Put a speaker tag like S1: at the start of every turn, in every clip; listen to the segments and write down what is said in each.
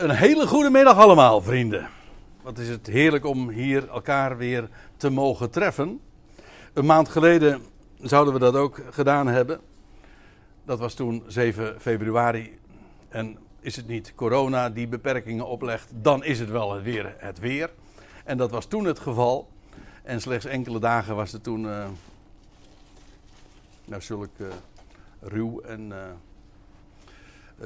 S1: Een hele goede middag allemaal, vrienden. Wat is het heerlijk om hier elkaar weer te mogen treffen. Een maand geleden zouden we dat ook gedaan hebben. Dat was toen 7 februari. En is het niet corona die beperkingen oplegt, dan is het wel weer het weer. En dat was toen het geval. En slechts enkele dagen was het toen. Uh, nou, zulk uh, ruw en. Uh,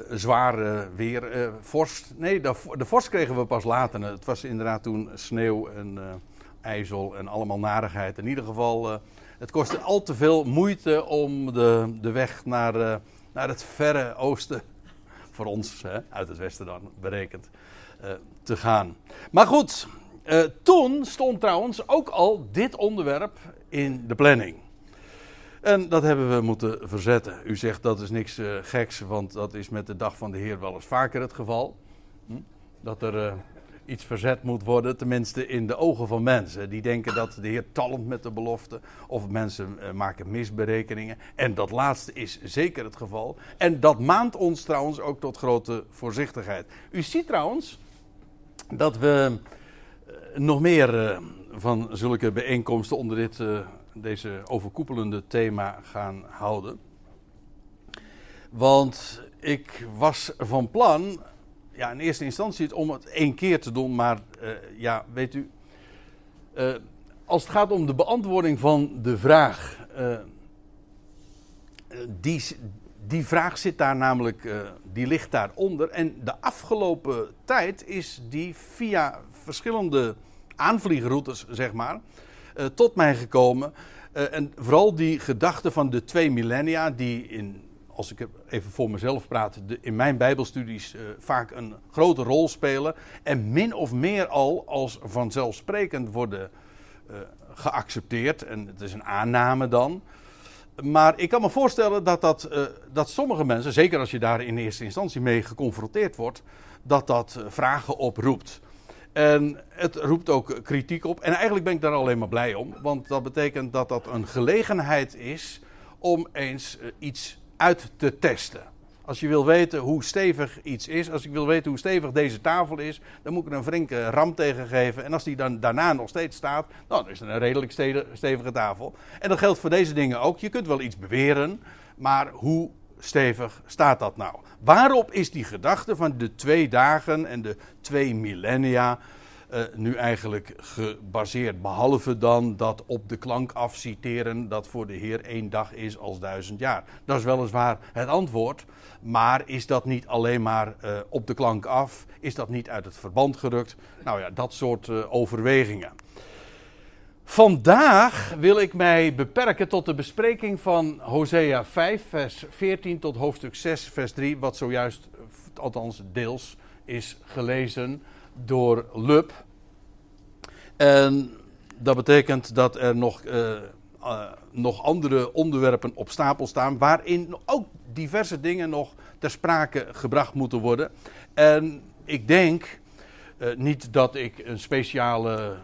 S1: zwaar weer. vorst. Nee, de, de, vorst kregen we pas later. Het was inderdaad toen sneeuw en ijzel en allemaal narigheid. In ieder geval, het kostte al te veel moeite om de, de weg naar, naar het verre oosten voor ons, hè, uit het westen dan berekend, te gaan. Maar goed, toen stond trouwens ook al dit onderwerp in de planning. En dat hebben we moeten verzetten. U zegt dat is niks uh, geks, want dat is met de dag van de Heer wel eens vaker het geval. Hm? Dat er iets verzet moet worden, tenminste in de ogen van mensen. Die denken dat de Heer talent met de belofte, of mensen uh, maken misberekeningen. En dat laatste is zeker het geval. En dat maant ons trouwens ook tot grote voorzichtigheid. U ziet trouwens dat we nog meer van zulke bijeenkomsten onder dit, deze overkoepelende thema gaan houden. Want ik was van plan ja, in eerste instantie om het één keer te doen, maar uh, ja, weet u, uh, als het gaat om de beantwoording van de vraag, uh, die, die vraag zit daar namelijk, die ligt daaronder. En de afgelopen tijd is die via verschillende aanvliegroutes, zeg maar, tot mij gekomen. en vooral die gedachte van de twee millennia, die in als ik even voor mezelf praat, de, in mijn Bijbelstudies uh, vaak een grote rol spelen. En min of meer al als vanzelfsprekend worden geaccepteerd. En het is een aanname dan. Maar ik kan me voorstellen dat, dat, dat sommige mensen, zeker als je daar in eerste instantie mee geconfronteerd wordt, dat dat vragen oproept. En het roept ook kritiek op. En eigenlijk ben ik daar alleen maar blij om. Want dat betekent dat dat een gelegenheid is om eens iets uit te testen. Als je wil weten hoe stevig iets is, als ik wil weten hoe stevig deze tafel is, dan moet ik er een flinke ram tegen geven. En als die dan daarna nog steeds staat, nou, dan is het een redelijk stevige tafel. En dat geldt voor deze dingen ook. Je kunt wel iets beweren, maar hoe stevig staat dat nou? Waarop is die gedachte van de twee dagen en de twee millennia uh, nu eigenlijk gebaseerd. Behalve dan dat op de klank afciteren dat voor de Heer één dag is als duizend jaar. Dat is weliswaar het antwoord. Maar is dat niet alleen maar uh, op de klank af? Is dat niet uit het verband gerukt? Nou ja, dat soort uh, overwegingen. Vandaag wil ik mij beperken tot de bespreking van Hosea 5, vers 14 tot hoofdstuk 6, vers 3, wat zojuist, althans deels, is gelezen door Lub. En dat betekent dat er nog, uh, uh, nog andere onderwerpen op stapel staan, waarin ook diverse dingen nog ter sprake gebracht moeten worden. En ik denk uh, niet dat ik een speciale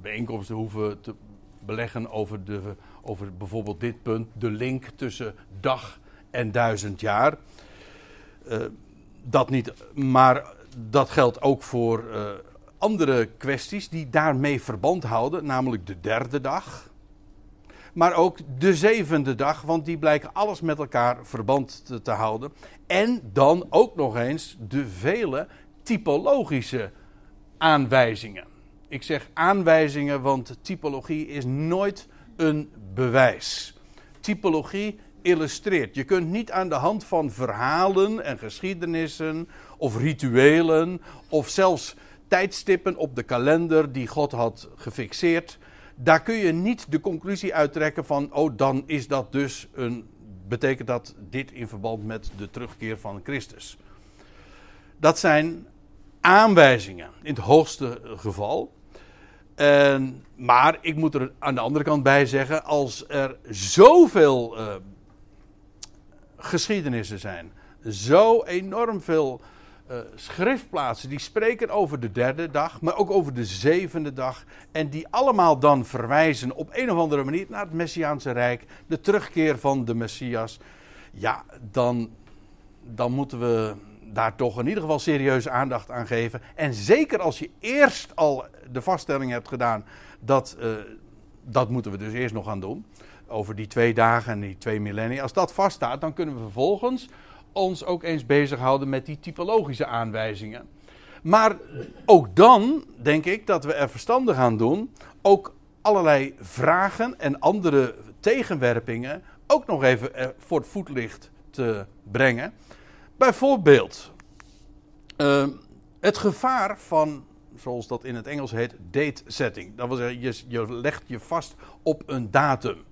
S1: bijeenkomst hoef te beleggen over, de, over bijvoorbeeld dit punt, de link tussen dag en duizend jaar. dat niet, maar dat geldt ook voor uh, andere kwesties die daarmee verband houden, namelijk de derde dag. Maar ook de zevende dag, want die blijken alles met elkaar verband te houden. En dan ook nog eens de vele typologische aanwijzingen. Ik zeg aanwijzingen, want typologie is nooit een bewijs. Typologie illustreert. Je kunt niet aan de hand van verhalen en geschiedenissen of rituelen of zelfs tijdstippen op de kalender die God had gefixeerd, daar kun je niet de conclusie uittrekken van, oh dan is dat dus een, betekent dat dit in verband met de terugkeer van Christus. Dat zijn aanwijzingen in het hoogste geval. En, maar ik moet er aan de andere kant bij zeggen, als er zoveel uh, geschiedenissen zijn, zo enorm veel uh, schriftplaatsen die spreken over de derde dag, maar ook over de zevende dag. En die allemaal dan verwijzen op een of andere manier naar het Messiaanse Rijk, de terugkeer van de Messias. Ja, dan, dan moeten we daar toch in ieder geval serieuze aandacht aan geven. En zeker als je eerst al de vaststelling hebt gedaan dat uh, dat moeten we dus eerst nog gaan doen. Over die twee dagen en die twee millennia. Als dat vaststaat, dan kunnen we vervolgens ons ook eens bezighouden met die typologische aanwijzingen. Maar ook dan denk ik dat we er verstandig aan doen. Ook allerlei vragen en andere tegenwerpingen ook nog even voor het voetlicht te brengen. Bijvoorbeeld uh, het gevaar van, zoals dat in het Engels heet, date setting. Dat wil zeggen, je legt je vast op een datum.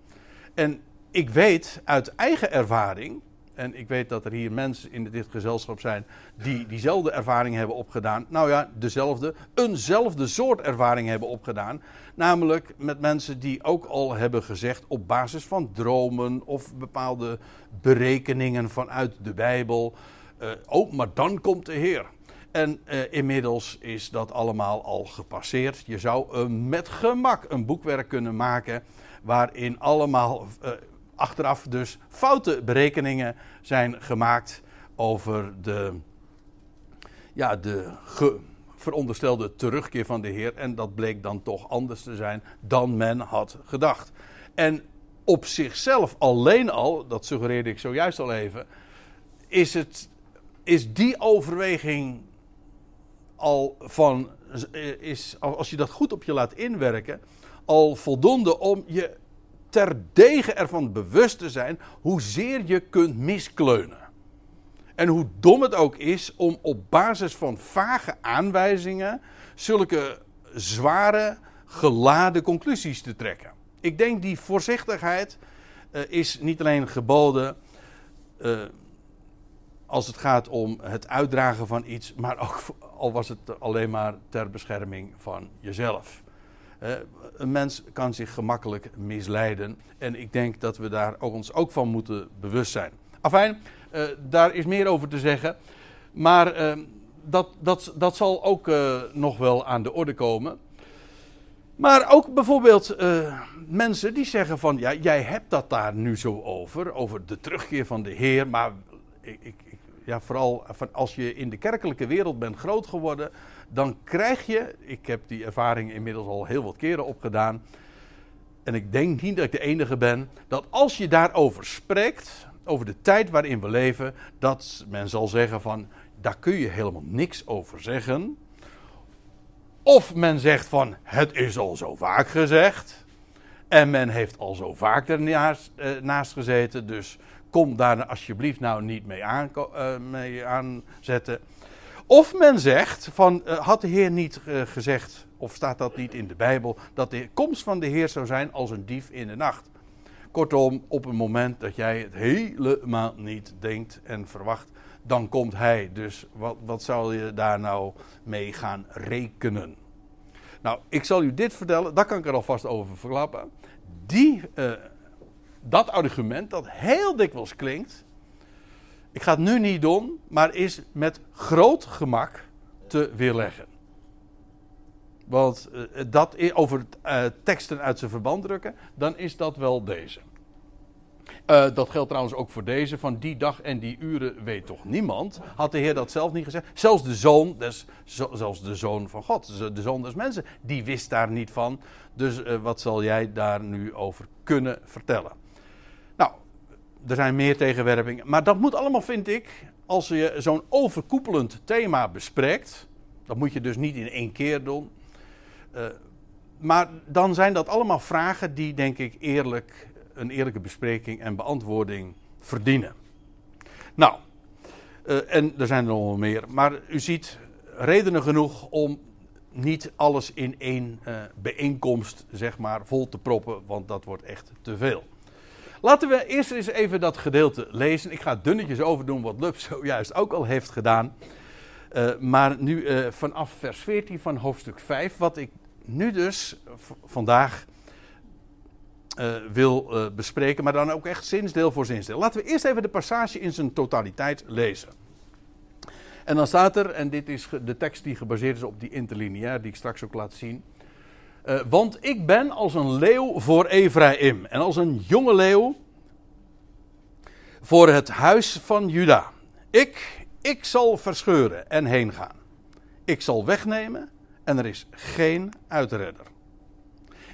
S1: En ik weet uit eigen ervaring, en ik weet dat er hier mensen in dit gezelschap zijn die diezelfde ervaring hebben opgedaan. Nou ja, dezelfde, eenzelfde soort ervaring hebben opgedaan. Namelijk met mensen die ook al hebben gezegd op basis van dromen of bepaalde berekeningen vanuit de Bijbel. Uh, oh, maar dan komt de Heer. En uh, inmiddels is dat allemaal al gepasseerd. Je zou met gemak een boekwerk kunnen maken waarin allemaal achteraf dus foute berekeningen zijn gemaakt over de, ja, de veronderstelde terugkeer van de Heer. En dat bleek dan toch anders te zijn dan men had gedacht. En op zichzelf alleen al, dat suggereerde ik zojuist al even, is, het, is die overweging al van, is, als je dat goed op je laat inwerken, al voldoende om je terdege ervan bewust te zijn hoezeer je kunt miskleunen. En hoe dom het ook is om op basis van vage aanwijzingen zulke zware, geladen conclusies te trekken. Ik denk die voorzichtigheid uh, is niet alleen geboden uh, als het gaat om het uitdragen van iets, maar ook al was het alleen maar ter bescherming van jezelf. Een mens kan zich gemakkelijk misleiden. En ik denk dat we daar ons ook van moeten bewust zijn. Afijn, uh, daar is meer over te zeggen. Maar uh, dat, dat, dat zal ook uh, nog wel aan de orde komen. Maar ook bijvoorbeeld mensen die zeggen van, ja, jij hebt dat daar nu zo over, over de terugkeer van de Heer. Maar ik, ik, ja, vooral als je in de kerkelijke wereld bent groot geworden, dan krijg je, ik heb die ervaring inmiddels al heel wat keren opgedaan, en ik denk niet dat ik de enige ben, dat als je daarover spreekt, over de tijd waarin we leven, dat men zal zeggen van, daar kun je helemaal niks over zeggen. Of men zegt van, het is al zo vaak gezegd. En men heeft al zo vaak ernaast eh, naast gezeten, dus kom daar alsjeblieft nou niet mee, aan, uh, mee aanzetten. Of men zegt van, uh, had de Heer niet uh, gezegd, of staat dat niet in de Bijbel, dat de komst van de Heer zou zijn als een dief in de nacht. Kortom, op een moment dat jij het helemaal niet denkt en verwacht, dan komt Hij. Dus wat, wat zou je daar nou mee gaan rekenen? Nou, ik zal u dit vertellen, daar kan ik er alvast over verklappen. Die, uh, dat argument, dat heel dikwijls klinkt, ik ga het nu niet doen, maar is met groot gemak te weerleggen. Want uh, dat over uh, teksten uit zijn verband drukken, dan is dat wel deze. Uh, dat geldt trouwens ook voor deze. Van die dag en die uren weet toch niemand. Had de Heer dat zelf niet gezegd? Zelfs de zoon, zelfs de zoon van God, de zoon des mensen, die wist daar niet van. Dus wat zal jij daar nu over kunnen vertellen? Er zijn meer tegenwerpingen. Maar dat moet allemaal, vind ik, als je zo'n overkoepelend thema bespreekt. Dat moet je dus niet in één keer doen. Uh, maar dan zijn dat allemaal vragen die, denk ik, eerlijk, een eerlijke bespreking en beantwoording verdienen. Nou, uh, en er zijn er nog wel meer. Maar u ziet redenen genoeg om niet alles in één uh, bijeenkomst, zeg maar, vol te proppen, want dat wordt echt te veel. Laten we eerst eens even dat gedeelte lezen. Ik ga het dunnetjes overdoen wat Lub zojuist ook al heeft gedaan. Uh, maar nu uh, vanaf vers 14 van hoofdstuk 5, wat ik nu dus vandaag uh, wil bespreken, maar dan ook echt zinsdeel voor zinsdeel. Laten we eerst even de passage in zijn totaliteit lezen. En dan staat er, en dit is de tekst die gebaseerd is op die interlineair die ik straks ook laat zien. Uh, want ik ben als een leeuw voor Ephraim en als een jonge leeuw voor het huis van Juda. Ik, Ik zal verscheuren en heen gaan. Ik zal wegnemen en er is geen uitredder.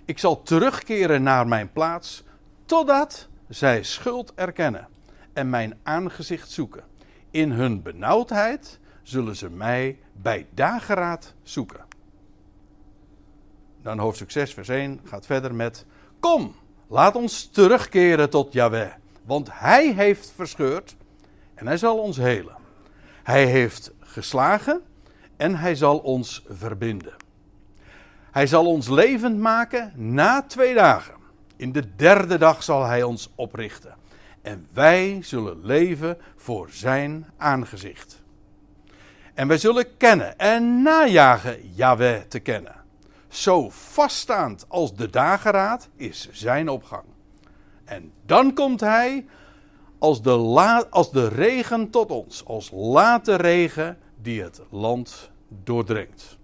S1: Ik zal terugkeren naar mijn plaats totdat zij schuld erkennen en mijn aangezicht zoeken. In hun benauwdheid zullen ze mij bij dageraad zoeken. Dan hoofdstuk 6, vers 1 gaat verder met: Kom, laat ons terugkeren tot Yahweh, want Hij heeft verscheurd en Hij zal ons helen. Hij heeft geslagen en Hij zal ons verbinden. Hij zal ons levend maken na twee dagen. In de derde dag zal Hij ons oprichten. En wij zullen leven voor Zijn aangezicht. En wij zullen kennen en najagen Yahweh te kennen. Zo vaststaand als de dageraad is Zijn opgang. En dan komt Hij als de, als de regen tot ons, als late regen die het land doordringt.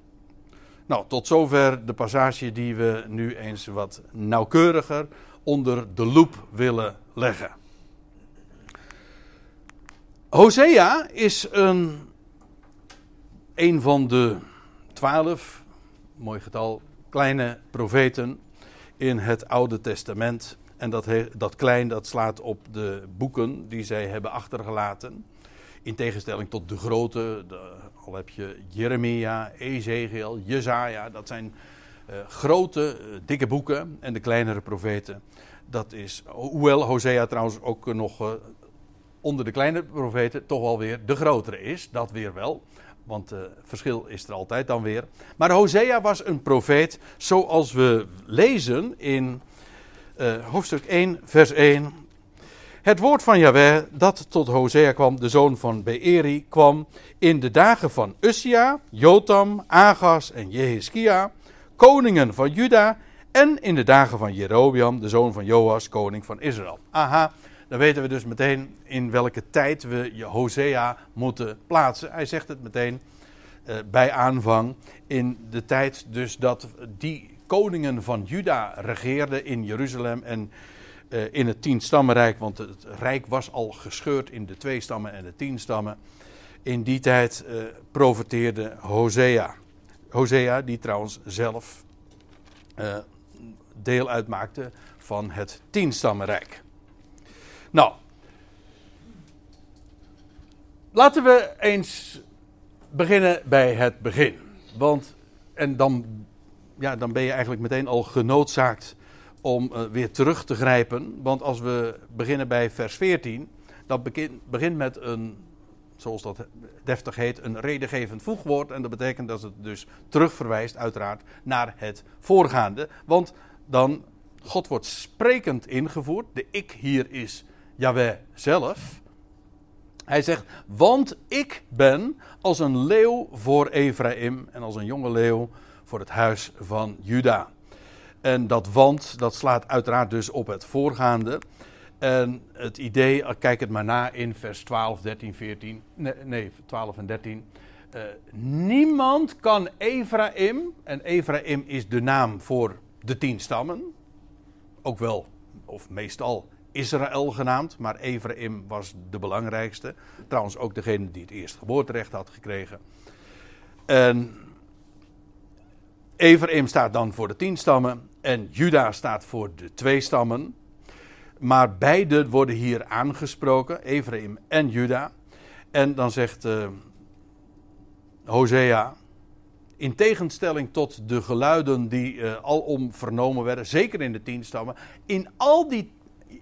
S1: Nou, tot zover de passage die we nu eens wat nauwkeuriger onder de loep willen leggen. Hosea is een, een van de twaalf, mooi getal, kleine profeten in het Oude Testament. En dat, dat klein, dat slaat op de boeken die zij hebben achtergelaten. In tegenstelling tot de grote, de, al heb je Jeremia, Ezekiel, Jezaja. Dat zijn uh, grote, uh, dikke boeken. En de kleinere profeten, dat is, hoewel Hosea trouwens ook nog uh, onder de kleinere profeten toch wel weer de grotere is. Dat weer wel. Want het verschil is er altijd dan weer. Maar Hosea was een profeet zoals we lezen in uh, hoofdstuk 1, vers 1. Het woord van Yahweh dat tot Hosea kwam, de zoon van Beeri, kwam in de dagen van Ussia, Jotam, Agas en Jehiskia, koningen van Juda, en in de dagen van Jerobiam, de zoon van Joas, koning van Israël. Aha, dan weten we dus meteen in welke tijd we Hosea moeten plaatsen. Hij zegt het meteen uh, bij aanvang in de tijd dus dat die koningen van Juda regeerden in Jeruzalem en uh, in het tienstammenrijk, want het rijk was al gescheurd in de twee stammen en de tien stammen. In die tijd uh, profeteerde Hosea. Hosea, die trouwens zelf uh, deel uitmaakte van het tienstammenrijk. Nou, laten we eens beginnen bij het begin. Want, en dan ja, dan ben je eigenlijk meteen al genoodzaakt om uh, weer terug te grijpen. Want als we beginnen bij vers 14, dat begint met een, zoals dat deftig heet, een redengevend voegwoord. En dat betekent dat het dus terugverwijst, uiteraard, naar het voorgaande. Want dan, God wordt sprekend ingevoerd. De ik hier is Yahweh zelf. Hij zegt, want ik ben als een leeuw voor Ephraim en als een jonge leeuw voor het huis van Juda. En dat want, dat slaat uiteraard dus op het voorgaande. En het idee, kijk het maar na in vers 12, 13, 14. Nee, nee 12 en 13. Uh, eh, niemand kan Ephraim, en Ephraim is de naam voor de tien stammen, ook wel, of meestal Israël genaamd, maar Ephraim was de belangrijkste. Trouwens ook degene die het eerste geboorterecht had gekregen. En Ephraim staat dan voor de tien stammen en Juda staat voor de twee stammen. Maar beide worden hier aangesproken, Ephraim en Juda. En dan zegt uh, Hosea, in tegenstelling tot de geluiden die uh, alom vernomen werden, zeker in de tien stammen, in al die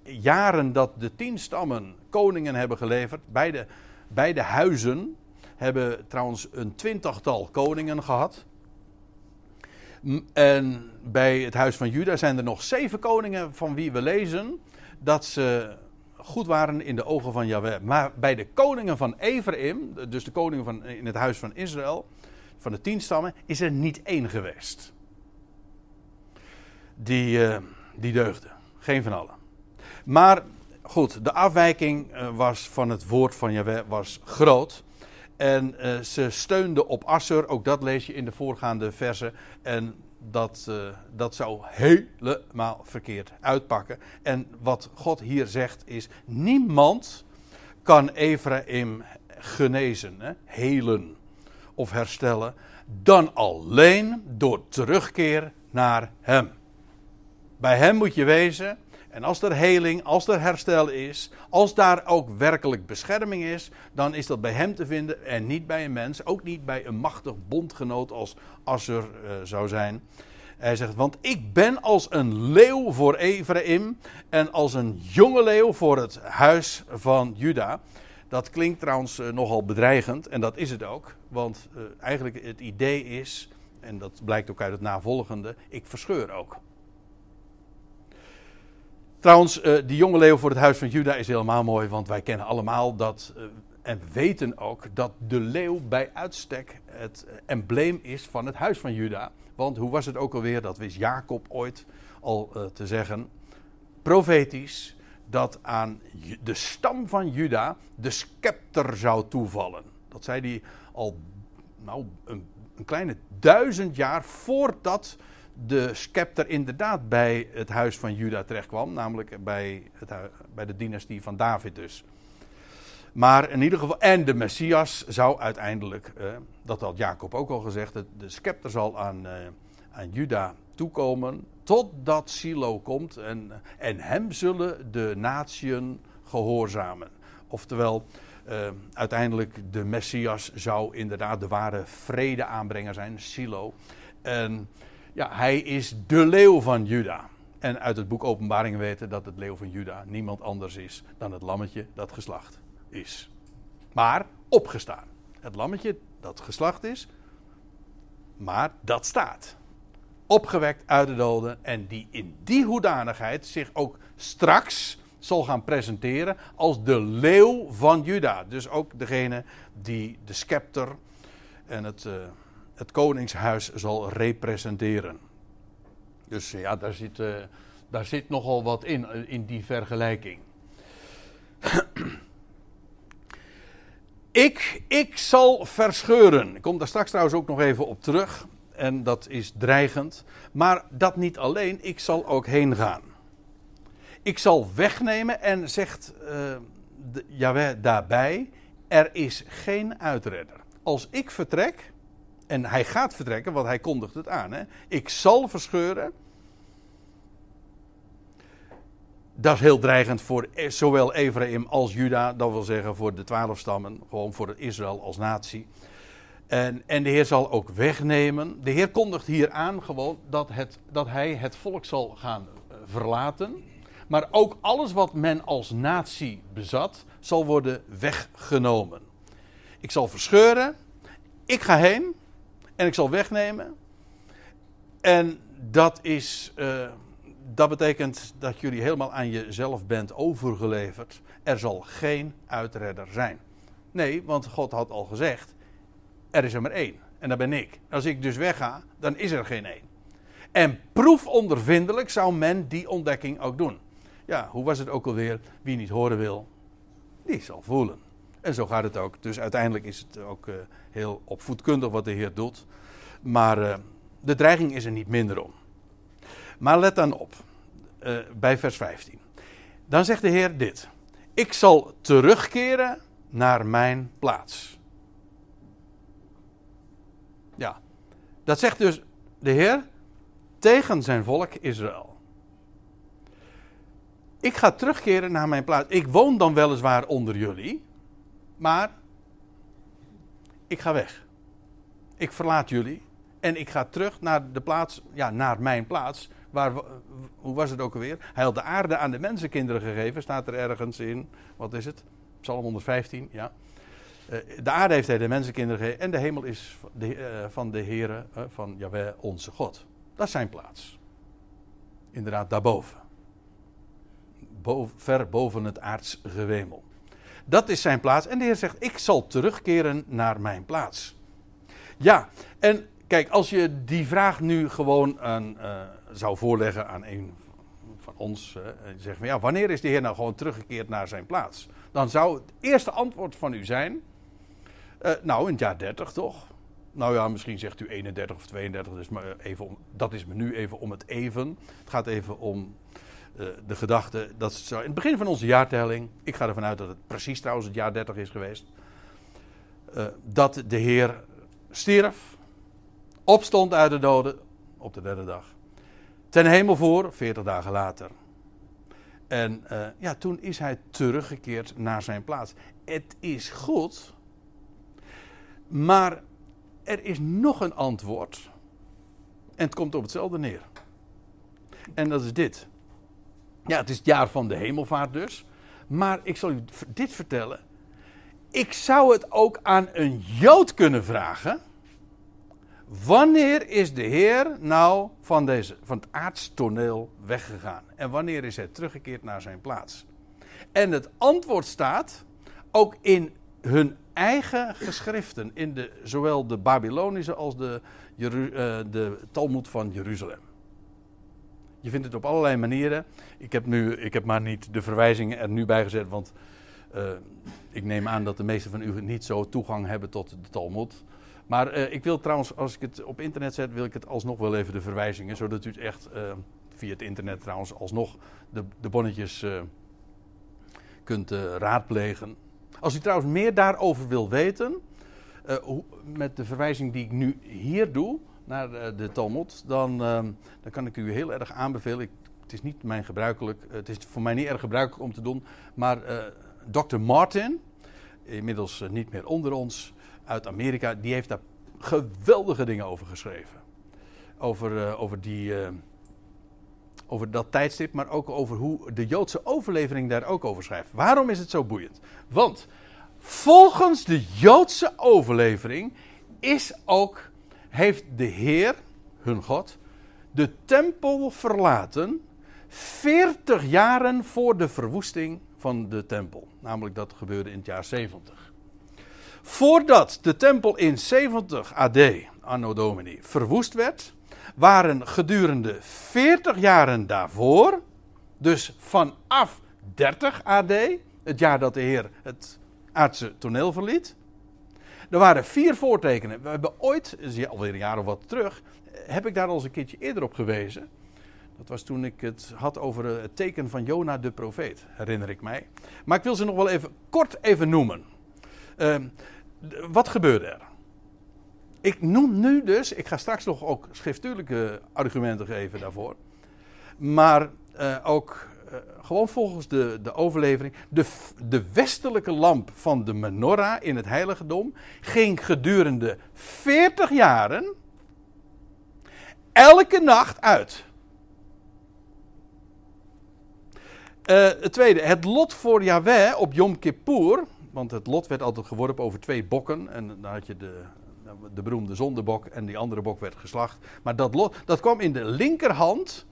S1: jaren dat de tien stammen koningen hebben geleverd, beide, beide huizen hebben trouwens een twintigtal koningen gehad. En bij het huis van Juda zijn er nog zeven koningen van wie we lezen dat ze goed waren in de ogen van Yahweh. Maar bij de koningen van Ephraim, dus de koningen van, in het huis van Israël, van de tien stammen, is er niet één geweest. Die, uh, die deugde. Geen van allen. Maar goed, de afwijking uh, was van het woord van Yahweh was groot. En uh, ze steunde op Assur, ook dat lees je in de voorgaande versen. En dat, uh, dat zou helemaal verkeerd uitpakken. En wat God hier zegt is: niemand kan Ephraim genezen, hè, helen of herstellen, dan alleen door terugkeer naar Hem. Bij Hem moet je wezen. En als er heling, als er herstel is, als daar ook werkelijk bescherming is, dan is dat bij Hem te vinden en niet bij een mens. Ook niet bij een machtig bondgenoot als Assur uh, zou zijn. Hij zegt, want ik ben als een leeuw voor Ephraim en als een jonge leeuw voor het huis van Juda. Dat klinkt trouwens uh, nogal bedreigend en dat is het ook. Want uh, eigenlijk het idee is, en dat blijkt ook uit het navolgende, ik verscheur ook. Trouwens, uh, die jonge leeuw voor het huis van Juda is helemaal mooi, want wij kennen allemaal dat, en weten ook dat de leeuw bij uitstek het embleem is van het huis van Juda. Want hoe was het ook alweer, dat wist Jacob ooit al te zeggen, profetisch, dat aan de stam van Juda de scepter zou toevallen. Dat zei hij al nou, een, een kleine duizend jaar voordat de scepter inderdaad bij het huis van Juda terechtkwam, namelijk bij, het, bij de dynastie van David dus. Maar in ieder geval, en de Messias zou uiteindelijk, eh, dat had Jacob ook al gezegd, de, de scepter zal aan, eh, aan Juda toekomen totdat Silo komt en, en hem zullen de natieën gehoorzamen. Oftewel, uh, uiteindelijk de Messias zou inderdaad de ware vrede aanbrenger zijn, Silo. En ja, hij is de leeuw van Juda. En uit het boek Openbaringen weten dat het leeuw van Juda niemand anders is dan het lammetje dat geslacht is. Maar opgestaan. Het lammetje dat geslacht is, maar dat staat. Opgewekt uit de doden en die in die hoedanigheid zich ook straks zal gaan presenteren als de leeuw van Juda. Dus ook degene die de scepter en het, uh, het koningshuis zal representeren. Dus ja, daar zit, uh, daar zit nogal wat in, in die vergelijking. Ik, ik zal verscheuren. Ik kom daar straks trouwens ook nog even op terug. En dat is dreigend. Maar dat niet alleen, ik zal ook heen gaan. Ik zal wegnemen en zegt uh, Yahweh daarbij: er is geen uitredder. Als ik vertrek, en hij gaat vertrekken, want hij kondigt het aan: hè, ik zal verscheuren. Dat is heel dreigend voor e- zowel Ephraim als Juda, dat wil zeggen voor de twaalf stammen, gewoon voor Israël als natie. En, en, de Heer zal ook wegnemen. De Heer kondigt hier aan gewoon dat, het, dat hij het volk zal gaan eh, verlaten. Maar ook alles wat men als natie bezat, zal worden weggenomen. Ik zal verscheuren. Ik ga heen. En ik zal wegnemen. En dat is. Uh, dat betekent dat jullie helemaal aan jezelf bent overgeleverd. Er zal geen uitredder zijn. Nee, want God had al gezegd: er is er maar één. En dat ben ik. Als ik dus wegga, dan is er geen één. En proefondervindelijk zou men die ontdekking ook doen. Ja, hoe was het ook alweer? Wie niet horen wil, die zal voelen. En zo gaat het ook. Dus uiteindelijk is het ook uh, heel opvoedkundig wat de Heer doet. Maar uh, de dreiging is er niet minder om. Maar let dan op, uh, bij vers 15. Dan zegt de Heer dit: Ik zal terugkeren naar mijn plaats. Ja, dat zegt dus de Heer tegen zijn volk Israël. Ik ga terugkeren naar mijn plaats. Ik woon dan weliswaar onder jullie, maar ik ga weg. Ik verlaat jullie en ik ga terug naar de plaats, ja, naar mijn plaats. Waar, hoe was het ook alweer? Hij had de aarde aan de mensenkinderen gegeven, staat er ergens in. Wat is het? Psalm 115, ja. Eh, de aarde heeft hij de mensenkinderen gegeven en de hemel is de, uh, van de Heere, uh, van Jahweh, onze God. Dat is zijn plaats. Inderdaad, daarboven. Boven, ver boven het aards gewemel. Dat is zijn plaats. En de Heer zegt: Ik zal terugkeren naar mijn plaats. Ja, en kijk, als je die vraag nu gewoon aan, uh, zou voorleggen aan een van ons. Uh, ja, wanneer is de Heer nou gewoon teruggekeerd naar zijn plaats? Dan zou het eerste antwoord van u zijn: uh, Nou, in het jaar 30 toch? Nou ja, misschien zegt u 31 of 32, dus maar even dat is me nu even om het even. Het gaat even om de gedachte dat zo in het begin van onze jaartelling, ik ga ervan uit dat het precies trouwens het jaar 30 is geweest, uh, dat de Heer stierf, opstond uit de doden op de derde dag. Ten hemel voor, 40 dagen later. En uh, ja, toen is hij teruggekeerd naar zijn plaats. Het is goed, maar er is nog een antwoord. En het komt op hetzelfde neer. En dat is dit. Ja, het is het jaar van de hemelvaart dus. Maar ik zal u dit vertellen. Ik zou het ook aan een Jood kunnen vragen. Wanneer is de Heer nou van, deze, van het aardstoneel weggegaan? En wanneer is hij teruggekeerd naar zijn plaats? En het antwoord staat ook in hun eigen geschriften. In de, zowel de Babylonische als de, uh, de Talmud van Jeruzalem. Je vindt het op allerlei manieren. Ik heb, nu, ik heb maar niet de verwijzingen er nu bij gezet, want uh, ik neem aan dat de meesten van u niet zo toegang hebben tot de Talmud. Maar uh, ik wil trouwens, als ik het op internet zet, wil ik het alsnog wel even de verwijzingen, zodat u het echt uh, via het internet trouwens alsnog de, de bonnetjes kunt raadplegen. Als u trouwens meer daarover wil weten, hoe, met de verwijzing die ik nu hier doe, naar de, de Talmud, dan, ehm, dan kan ik u heel erg aanbevelen. Ik, het is niet mijn gebruikelijk, het is voor mij niet erg gebruikelijk om te doen, maar uh, Dr. Martin, inmiddels eh, niet meer onder ons, uit Amerika, die heeft daar geweldige dingen over geschreven. Over, over, die, over dat tijdstip, maar ook over hoe de Joodse overlevering daar ook over schrijft. Waarom is het zo boeiend? Want volgens de Joodse overlevering is ook heeft de Heer, hun God, de tempel verlaten 40 jaren voor de verwoesting van de tempel. Namelijk dat gebeurde in het jaar 70. Voordat de tempel in 70 AD, anno domini, verwoest werd, waren gedurende 40 jaren daarvoor, dus vanaf 30 AD, het jaar dat de Heer het aardse toneel verliet, er waren vier voortekenen. We hebben ooit, alweer een jaar of wat terug, heb ik daar al eens een keertje eerder op gewezen. Dat was toen ik het had over het teken van Jona de profeet, herinner ik mij. Maar ik wil ze nog wel even kort even noemen. Uh, wat gebeurde er? Ik noem nu dus, ik ga straks nog ook schriftelijke argumenten geven daarvoor. Maar uh, ook gewoon volgens de, de overlevering, de, de westelijke lamp van de menorah in het heiligdom ging gedurende 40 jaren elke nacht uit. Uh, het tweede, het lot voor Yahweh op Yom Kippur. Want het lot werd altijd geworpen over twee bokken. En dan had je de, de beroemde zondebok en die andere bok werd geslacht. Maar dat lot, dat kwam in de linkerhand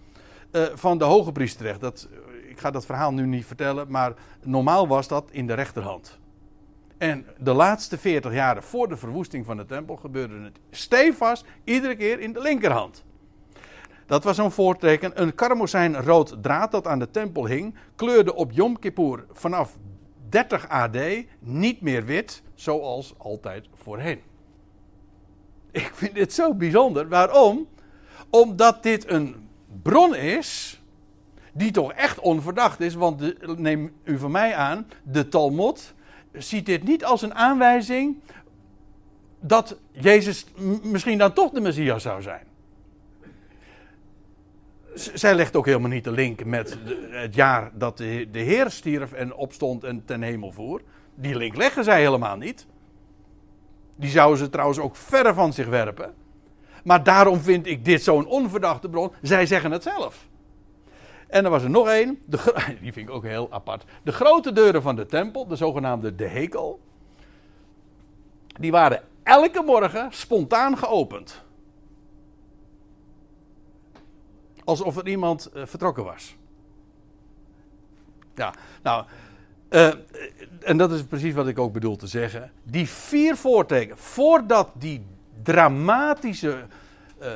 S1: uh, van de hoge priester terecht. Dat, ik ga dat verhaal nu niet vertellen, maar normaal was dat in de rechterhand. En de laatste 40 jaren voor de verwoesting van de tempel gebeurde het stevast iedere keer in de linkerhand. Dat was een voorteken. Een karmozijn rood draad dat aan de tempel hing, kleurde op Yom Kippur vanaf 30 AD niet meer wit, zoals altijd voorheen. Ik vind dit zo bijzonder. Waarom? Omdat dit een bron is die toch echt onverdacht is. Want neem u van mij aan, de Talmud ziet dit niet als een aanwijzing dat Jezus misschien dan toch de Messias zou zijn. zij legt ook helemaal niet de link met het jaar dat de, de Heer stierf en opstond en ten hemel voer. Die link leggen zij helemaal niet. Die zouden ze trouwens ook verre van zich werpen. Maar daarom vind ik dit zo'n onverdachte bron. Zij zeggen het zelf. En er was er nog één, die vind ik ook heel apart. De grote deuren van de tempel, de zogenaamde de hekel, die waren elke morgen spontaan geopend. Alsof er iemand uh, vertrokken was. Ja, nou, uh, en dat is precies wat ik ook bedoel te zeggen. Die vier voortekenen, voordat die dramatische uh,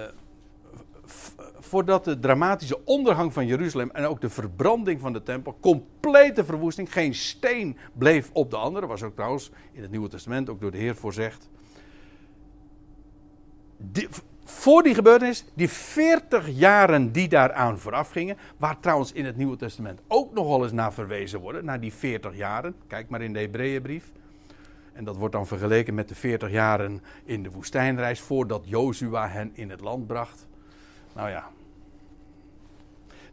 S1: voordat de dramatische ondergang van Jeruzalem en ook de verbranding van de tempel, complete verwoesting, geen steen bleef op de andere, was ook trouwens in het Nieuwe Testament ook door de Heer voorzegd. Voor die gebeurtenis, die 40 jaren die daaraan vooraf gingen, waar trouwens in het Nieuwe Testament ook nog wel eens naar verwezen worden, naar die 40 jaren, kijk maar in de Hebreeënbrief. En dat wordt dan vergeleken met de 40 jaren in de woestijnreis voordat Jozua hen in het land bracht. Nou ja.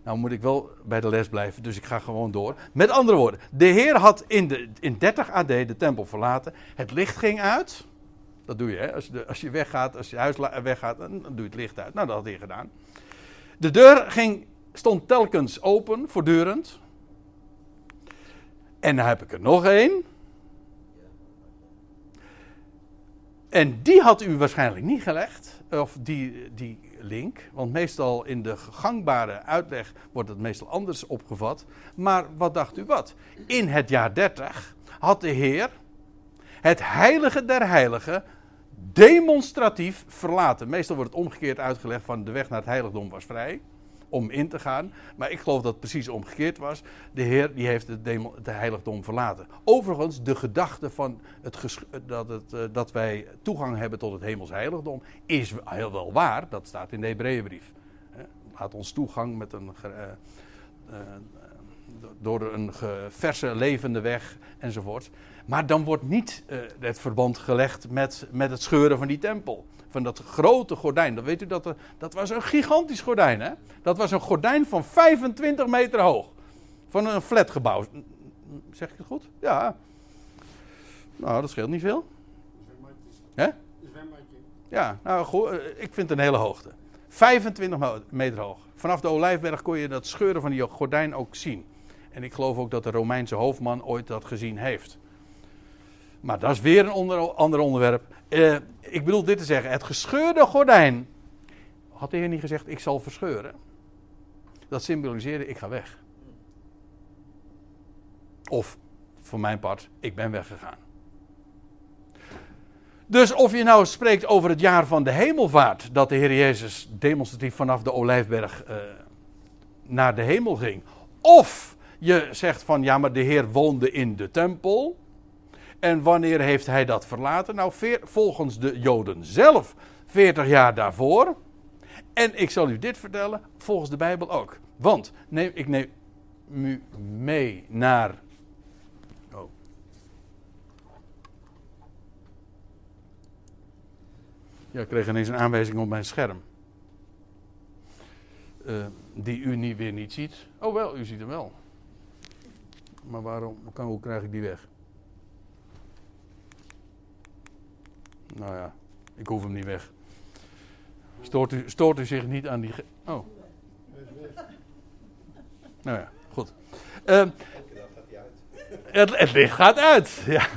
S1: Nou moet ik wel bij de les blijven, dus ik ga gewoon door. Met andere woorden, de Heer had in, de, in 30 AD de tempel verlaten. Het licht ging uit. Dat doe je, hè? Als, je, als je weggaat, als je huis weggaat, dan doe je het licht uit. Nou, dat had hij gedaan. De deur ging, stond telkens open, voortdurend. En dan heb ik er nog één. En die had u waarschijnlijk niet gelegd, of die, die Want meestal in de gangbare uitleg wordt het meestal anders opgevat. Maar wat dacht u wat? In het jaar 30 had de Heer het heilige der heiligen demonstratief verlaten. Meestal wordt het omgekeerd uitgelegd van de weg naar het heiligdom was vrij om in te gaan. Maar ik geloof dat het precies omgekeerd was. De Heer die heeft het, heiligdom verlaten. Overigens, de gedachte van het dat, het, eh, dat wij toegang hebben tot het hemels heiligdom is heel wel waar. Dat staat in de Hebreeënbrief. Laat ons toegang met een, uh, uh, door een verse levende weg enzovoort. Maar dan wordt niet het verband gelegd met, met het scheuren van die tempel van dat grote gordijn. Dan weet u dat, dat was een gigantisch gordijn. Hè? Dat was een gordijn van 25 meter hoog. Van een flatgebouw. Zeg ik het goed? Ja. Nou, dat scheelt niet veel. Hè? Ja, nou eh, ik vind een hele hoogte. 25 meter hoog. Vanaf de Olijfberg kon je dat scheuren van die gordijn ook zien. En ik geloof ook dat de Romeinse hoofdman ooit dat gezien heeft. Maar dat is weer een onder, ander onderwerp. Uh, ik bedoel dit te zeggen: het gescheurde gordijn. Had de Heer niet gezegd: ik zal verscheuren? Dat symboliseerde: ik ga weg. Of, voor mijn part, ik ben weggegaan. Dus of je nou spreekt over het jaar van de hemelvaart, dat de Heer Jezus demonstratief vanaf de Olijfberg uh, naar de hemel ging. Of je zegt van ja, maar de Heer woonde in de tempel. En wanneer heeft hij dat verlaten? Nou, volgens de Joden zelf 40 jaar daarvoor. En ik zal u dit vertellen, volgens de Bijbel ook. Want neem, ik neem u mee naar. Oh. Ja, ik kreeg ineens een aanwijzing op mijn scherm. Uh, die u niet, weer niet ziet. Oh wel, u ziet hem wel. Maar waarom, hoe krijg ik die weg? Nou ja, ik hoef hem niet weg. Stoort u, stoort u zich niet aan die. Oh. Nou ja, goed. Uh, het, het licht gaat uit. Ja.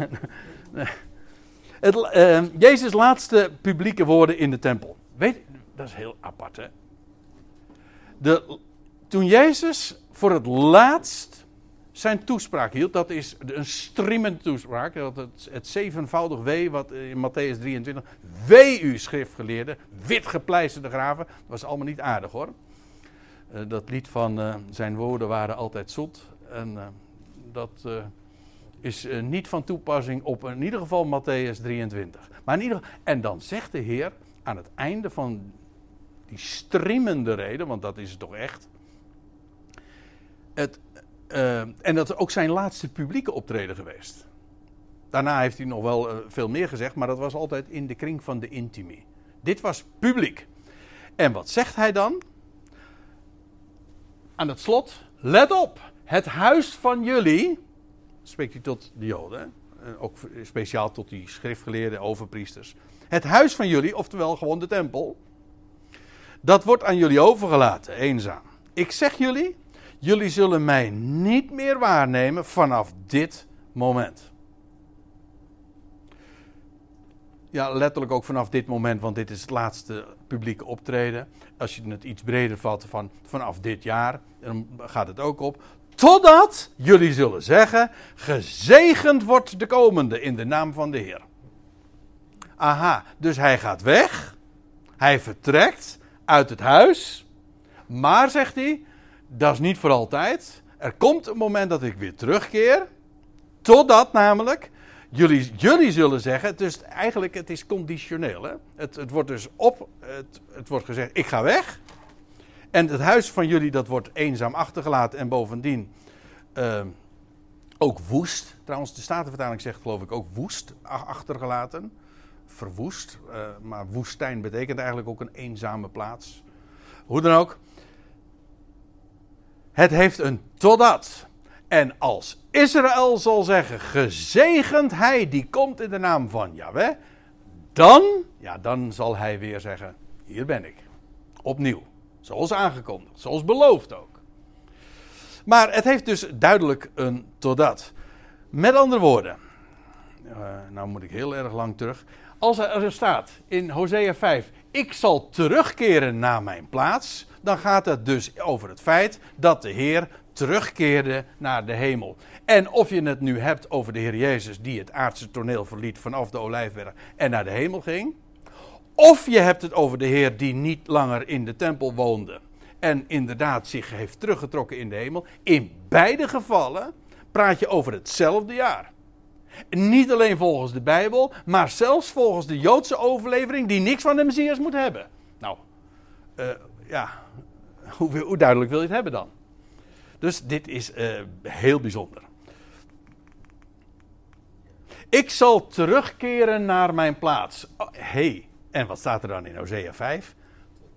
S1: Het, uh, Jezus' laatste publieke woorden in de tempel. Weet, dat is heel apart, hè? De, toen Jezus voor het laatst zijn toespraak hield. Dat is een streamende toespraak. Dat het, zevenvoudig W wat in Matthäus 23. Wee u schriftgeleerden, wit gepleisterde graven. Dat was allemaal niet aardig hoor. Uh, dat lied van uh, zijn woorden waren altijd zoet. En uh, dat is niet van toepassing op in ieder geval Matthäus 23. Maar in ieder geval, en dan zegt de Heer aan het einde van die streamende reden, want dat is het toch echt. Het, uh, en dat is ook zijn laatste publieke optreden geweest. Daarna heeft hij nog wel uh, veel meer gezegd, maar dat was altijd in de kring van de intimi. Dit was publiek. En wat zegt hij dan? Aan het slot, let op, het huis van jullie, spreekt hij tot de Joden, uh, ook speciaal tot die schriftgeleerde overpriesters. Het huis van jullie, oftewel gewoon de tempel, dat wordt aan jullie overgelaten, eenzaam. Ik zeg jullie, Jullie zullen mij niet meer waarnemen vanaf dit moment. Ja, letterlijk ook vanaf dit moment, want dit is het laatste publieke optreden. Als je het iets breder vat van vanaf dit jaar, dan gaat het ook op. Totdat jullie zullen zeggen: gezegend wordt de komende in de naam van de Heer. Aha, dus hij gaat weg. Hij vertrekt uit het huis. Maar, zegt hij, dat is niet voor altijd. Er komt een moment dat ik weer terugkeer. Totdat namelijk jullie, jullie zullen zeggen. Dus eigenlijk, het is conditioneel. Hè? Het, het wordt dus op. Het, het wordt gezegd: ik ga weg. En het huis van jullie dat wordt eenzaam achtergelaten. En bovendien. Uh, Ook woest. Trouwens, de Statenvertaling zegt geloof ik ook woest achtergelaten. Verwoest. Uh, maar woestijn betekent eigenlijk ook een eenzame plaats. Hoe dan ook. Het heeft een totdat. En als Israël zal zeggen, gezegend hij die komt in de naam van Yahweh, dan, ja, dan zal hij weer zeggen, hier ben ik. Opnieuw. Zoals aangekondigd, zoals beloofd ook. Maar het heeft dus duidelijk een totdat. Met andere woorden, uh, nou moet ik heel erg lang terug. Als er staat in Hosea 5, ik zal terugkeren naar mijn plaats, dan gaat het dus over het feit dat de Heer terugkeerde naar de hemel. En of je het nu hebt over de Heer Jezus die het aardse toneel verliet vanaf de Olijfberg en naar de hemel ging. Of je hebt het over de Heer die niet langer in de tempel woonde en inderdaad zich heeft teruggetrokken in de hemel. In beide gevallen praat je over hetzelfde jaar. Niet alleen volgens de Bijbel, maar zelfs volgens de Joodse overlevering die niks van de Messias moet hebben. Nou, uh, ja, hoe, duidelijk wil je het hebben dan? Dus dit is uh, heel bijzonder. Ik zal terugkeren naar mijn plaats. Oh, hey, en wat staat er dan in Hosea 5?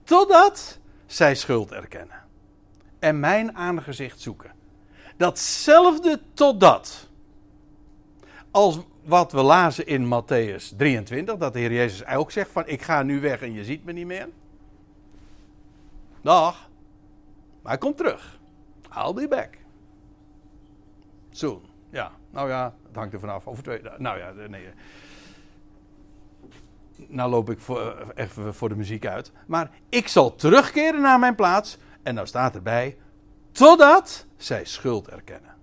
S1: Totdat zij schuld erkennen. En mijn aangezicht zoeken. Datzelfde totdat. Als wat we lazen in Matthäus 23, dat de Heer Jezus ook zegt van ik ga nu weg en je ziet me niet meer. Dag. Maar hij komt terug. I'll be back. Soon. Ja, nou ja, het hangt er vanaf. Over twee Nou ja, nee. Nou loop ik voor, even voor de muziek uit. Maar ik zal terugkeren naar mijn plaats. En nou staat erbij. Totdat zij schuld erkennen.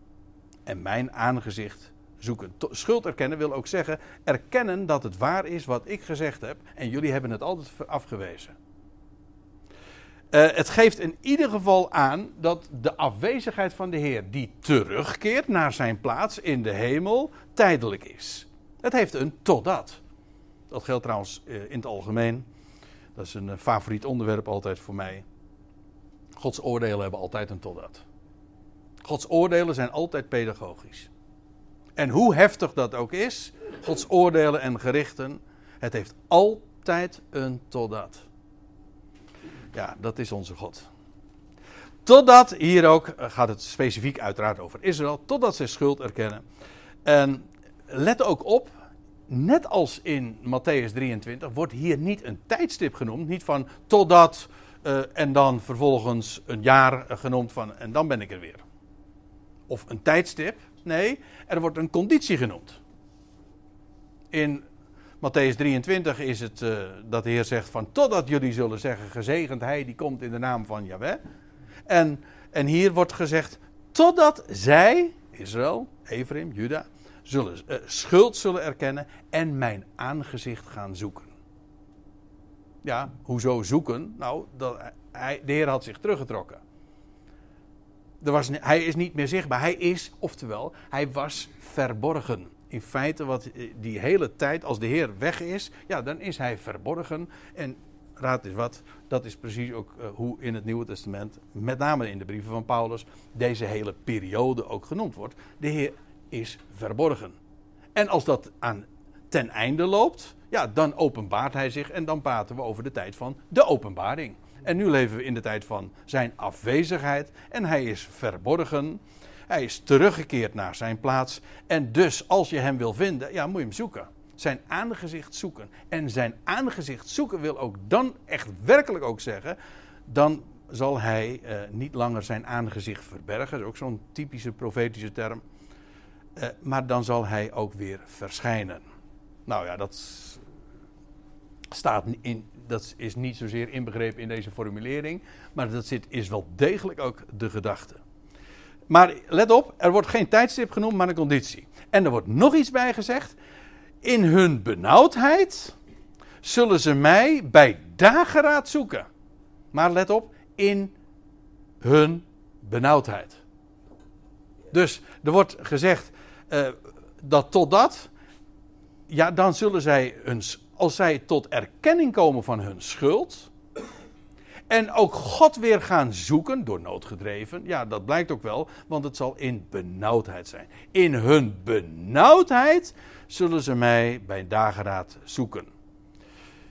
S1: En mijn aangezicht zoeken. Schuld erkennen wil ook zeggen. Erkennen dat het waar is wat ik gezegd heb. En jullie hebben het altijd afgewezen. Uh, het geeft in ieder geval aan dat de afwezigheid van de Heer, die terugkeert naar zijn plaats in de hemel, tijdelijk is. Het heeft een totdat. Dat geldt trouwens uh, in het algemeen. Dat is een uh, favoriet onderwerp altijd voor mij. Gods oordelen hebben altijd een totdat. Gods oordelen zijn altijd pedagogisch. En hoe heftig dat ook is, Gods oordelen en gerichten, het heeft altijd een totdat. Ja, dat is onze God. Totdat, hier ook eh, gaat het specifiek uiteraard over Israël, totdat ze schuld erkennen. En let ook op, net als in Matthäus 23, wordt hier niet een tijdstip genoemd. Niet van totdat uh, en dan vervolgens een jaar genoemd van en dan ben ik er weer. Of een tijdstip. Nee, er wordt een conditie genoemd. In Matthäus 23 is het uh, dat de Heer zegt van totdat jullie zullen zeggen gezegend hij die komt in de naam van Yahweh. En, en hier wordt gezegd totdat zij, Israël, Ephraim, Juda, zullen, uh, schuld zullen erkennen en mijn aangezicht gaan zoeken. Ja, hoezo zoeken? Nou, dat, hij, de Heer had zich teruggetrokken. Er was, hij is niet meer zichtbaar. Hij is, oftewel, hij was verborgen in feite wat eh, die hele tijd, als de Heer weg is, ja, dan is hij verborgen. En raad eens wat, dat is precies ook uh, hoe in het Nieuwe Testament, met name in de brieven van Paulus, deze hele periode ook genoemd wordt. De Heer is verborgen. En als dat aan ten einde loopt, ja, dan openbaart hij zich en dan praten we over de tijd van de openbaring. En nu leven we in de tijd van zijn afwezigheid en hij is verborgen. Hij is teruggekeerd naar zijn plaats. En dus, als je hem wil vinden, ja, moet je hem zoeken. Zijn aangezicht zoeken. En zijn aangezicht zoeken wil ook dan echt werkelijk ook zeggen. Dan zal hij eh, niet langer zijn aangezicht verbergen. Dat is ook zo'n typische profetische term. Uh, maar dan zal hij ook weer verschijnen. Nou ja, dat staat in, dat is niet zozeer inbegrepen in deze formulering. Maar dat zit, is wel degelijk ook de gedachte. Maar let op, er wordt geen tijdstip genoemd, maar een conditie. En er wordt nog iets bij gezegd. In hun benauwdheid zullen ze mij bij dageraad zoeken. Maar let op, in hun benauwdheid. Dus er wordt gezegd uh, dat totdat, ja, dan zullen zij, hun, als zij tot erkenning komen van hun schuld, En ook God weer gaan zoeken, door nood gedreven. Ja, dat blijkt ook wel, want het zal in benauwdheid zijn. In hun benauwdheid zullen ze mij bij dageraad zoeken.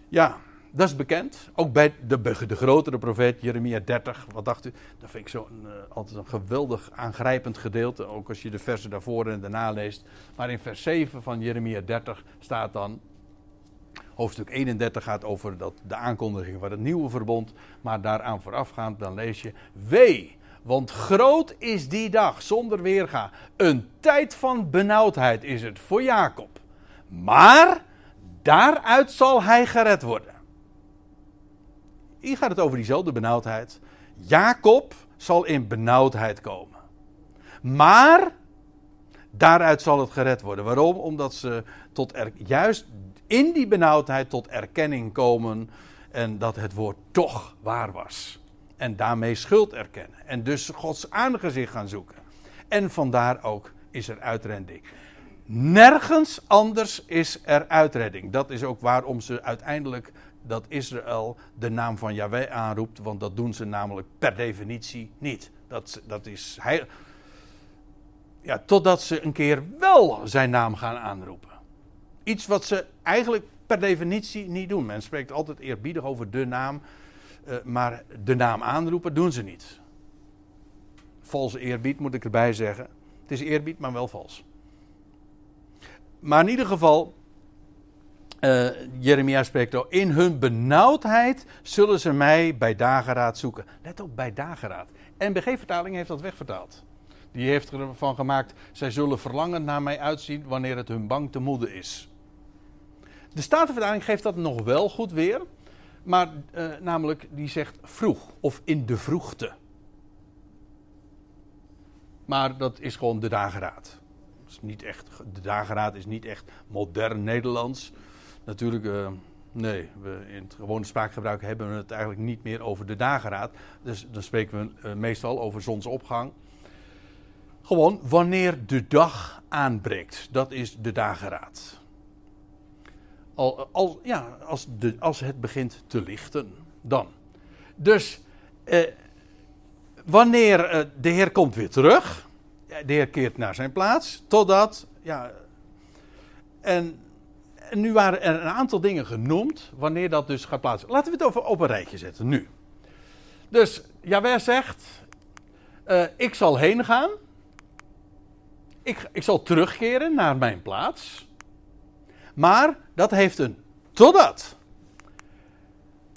S1: Ja, dat is bekend. Ook bij de, de grotere profeet Jeremia 30. Wat dacht u? Dat vind ik zo een, uh, altijd een geweldig aangrijpend gedeelte. Ook als je de versen daarvoor en daarna leest. Maar in vers 7 van Jeremia 30 staat dan. Hoofdstuk 31 gaat over dat, de aankondiging van het nieuwe verbond. Maar daaraan voorafgaand dan lees je. Wee, want groot is die dag zonder weerga. Een tijd van benauwdheid is het voor Jacob. Maar daaruit zal hij gered worden. Hier gaat het over diezelfde benauwdheid. Jacob zal in benauwdheid komen. Maar daaruit zal het gered worden. Waarom? Omdat ze tot er, juist in die benauwdheid tot erkenning komen en dat het woord toch waar was. En daarmee schuld erkennen. En dus Gods aangezicht gaan zoeken. En vandaar ook is er uitredding. Nergens anders is er uitredding. Dat is ook waarom ze uiteindelijk dat Israël de naam van Yahweh aanroept, want dat doen ze namelijk per definitie niet. Dat, dat is hij. Ja, totdat ze een keer wel zijn naam gaan aanroepen. Iets wat ze eigenlijk per definitie niet doen. Men spreekt altijd eerbiedig over de naam, uh, maar de naam aanroepen doen ze niet. Valse eerbied moet ik erbij zeggen. Het is eerbied, maar wel vals. Maar in ieder geval, uh, Jeremia spreekt ook, in hun benauwdheid zullen ze mij bij dageraad zoeken. Let op, bij dageraad. NBG-vertaling heeft dat wegvertaald. Die heeft ervan gemaakt, zij zullen verlangen naar mij uitzien wanneer het hun bang te moede is. De Statenvertaling geeft dat nog wel goed weer, maar uh, namelijk die zegt vroeg of in de vroegte. Maar dat is gewoon de dageraad. Is niet echt, de dageraad is niet echt modern Nederlands. Natuurlijk, uh, nee, we in het gewone spraakgebruik hebben we het eigenlijk niet meer over de dageraad. Dus dan spreken we uh, meestal over zonsopgang. Gewoon wanneer de dag aanbreekt. Dat is de dageraad. Al, al, ja, als, de, als het begint te lichten, dan. Dus eh, wanneer eh, de Heer komt weer terug, de Heer keert naar zijn plaats, totdat, ja, en nu waren er een aantal dingen genoemd wanneer dat dus gaat plaatsen. Laten we het over op een rijtje zetten nu. Dus Jawel zegt: uh, Ik zal heen gaan. Ik, ik zal terugkeren naar mijn plaats. Maar dat heeft een totdat.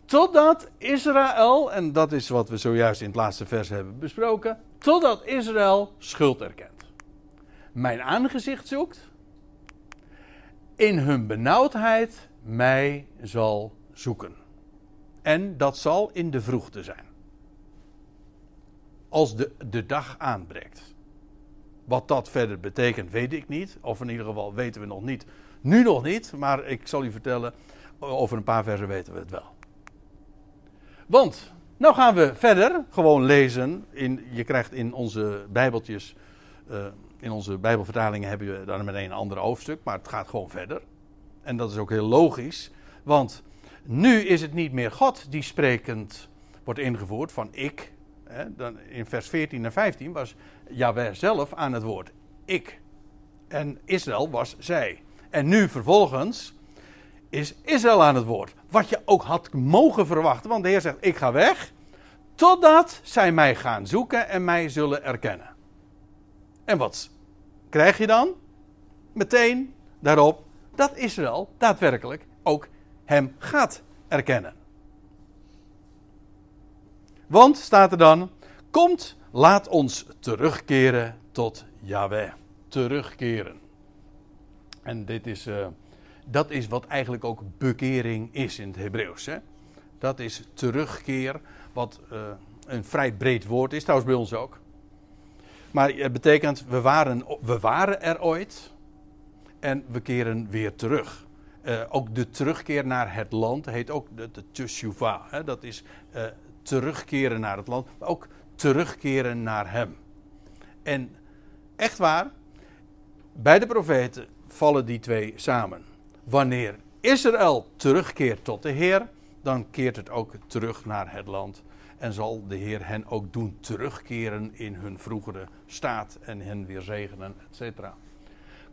S1: Totdat Israël, en dat is wat we zojuist in het laatste vers hebben besproken, totdat Israël schuld erkent. Mijn aangezicht zoekt in hun benauwdheid mij zal zoeken. En dat zal in de vroegte zijn. Als de, de dag aanbreekt. Wat dat verder betekent, weet ik niet. Of in ieder geval weten we nog niet. Nu nog niet, maar ik zal u vertellen. Over een paar versen weten we het wel. Want, nou gaan we verder gewoon lezen. In, je krijgt in onze Bijbeltjes. Uh, in onze Bijbelvertalingen hebben we dan meteen een ander hoofdstuk, maar het gaat gewoon verder. En dat is ook heel logisch, want nu is het niet meer God die sprekend wordt ingevoerd van ik. Dan in vers 14 en 15 was Jahweh zelf aan het woord ik. En Israël was zij. En nu vervolgens is Israël aan het woord. Wat je ook had mogen verwachten, want de Heer zegt: Ik ga weg. Totdat zij mij gaan zoeken en mij zullen erkennen. En wat krijg je dan? Meteen daarop dat Israël daadwerkelijk ook hem gaat erkennen. Want, staat er dan, komt, laat ons terugkeren tot Yahweh. Terugkeren. En dit is, uh, dat is wat eigenlijk ook bekering is in het Hebreeuws. Hè? Dat is terugkeer, wat uh, een vrij breed woord is, trouwens bij ons ook. Maar het betekent, we waren, we waren er ooit en we keren weer terug. Uh, ook de terugkeer naar het land heet ook de, teshuva. Dat is terugkeren naar het land, maar ook terugkeren naar hem. En echt waar, bij de profeten vallen die twee samen. Wanneer Israël terugkeert tot de Heer, dan keert het ook terug naar het land. En zal de Heer hen ook doen terugkeren in hun vroegere staat en hen weer zegenen, etc.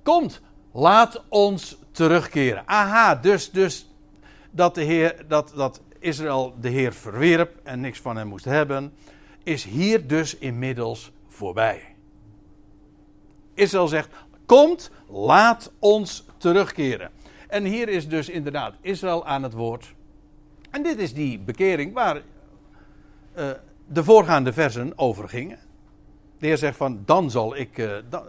S1: Komt, laat ons terugkeren. Aha, dus, dus dat, de Heer, dat, dat Israël de Heer verwierp en niks van hem moest hebben, is hier dus inmiddels voorbij. Israël zegt: Komt, laat ons terugkeren. En hier is dus inderdaad Israël aan het woord. En dit is die bekering waar uh, de voorgaande versen over gingen. De Heer zegt van, dan zal ik, dan,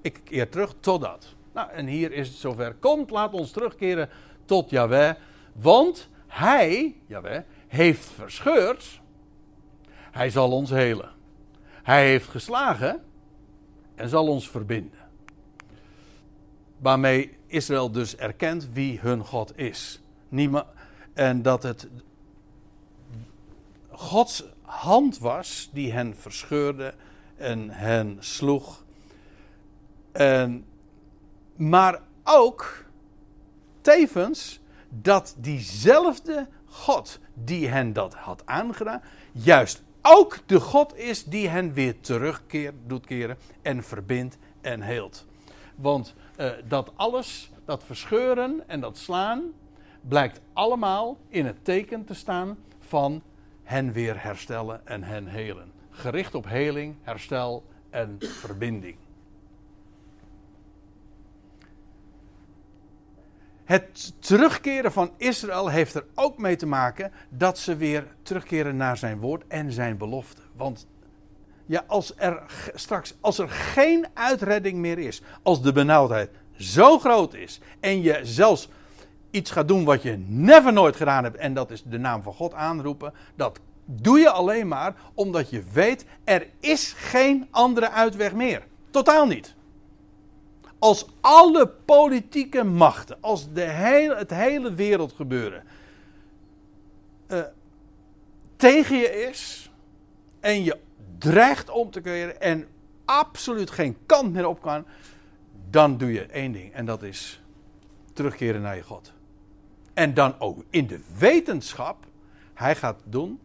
S1: ik keer terug totdat. Nou, en hier is het zover. Komt, laat ons terugkeren tot Yahweh. Want hij, Yahweh, heeft verscheurd. Hij zal ons helen. Hij heeft geslagen en zal ons verbinden. Waarmee Israël dus erkent wie hun God is. En dat het Gods hand was die hen verscheurde en hen sloeg. En, maar ook tevens dat diezelfde God die hen dat had aangedaan, juist ook de God is die hen weer terugkeert, doet keren en verbindt en heelt. Want uh, dat alles, dat verscheuren en dat slaan, blijkt allemaal in het teken te staan van hen weer herstellen en hen helen. Gericht op heling, herstel en verbinding. Het terugkeren van Israël heeft er ook mee te maken dat ze weer terugkeren naar zijn woord en zijn belofte. Want ja, als er straks, als er geen uitredding meer is, als de benauwdheid zo groot is en je zelfs iets gaat doen wat je never nooit gedaan hebt en dat is de naam van God aanroepen, dat doe je alleen maar omdat je weet er is geen andere uitweg meer. Totaal niet. Als alle politieke machten, als de hele, het hele wereldgebeuren uh, tegen je is en je dreigt om te keren en absoluut geen kant meer op kan, dan doe je één ding en dat is terugkeren naar je God. En dan ook in de wetenschap, hij gaat doen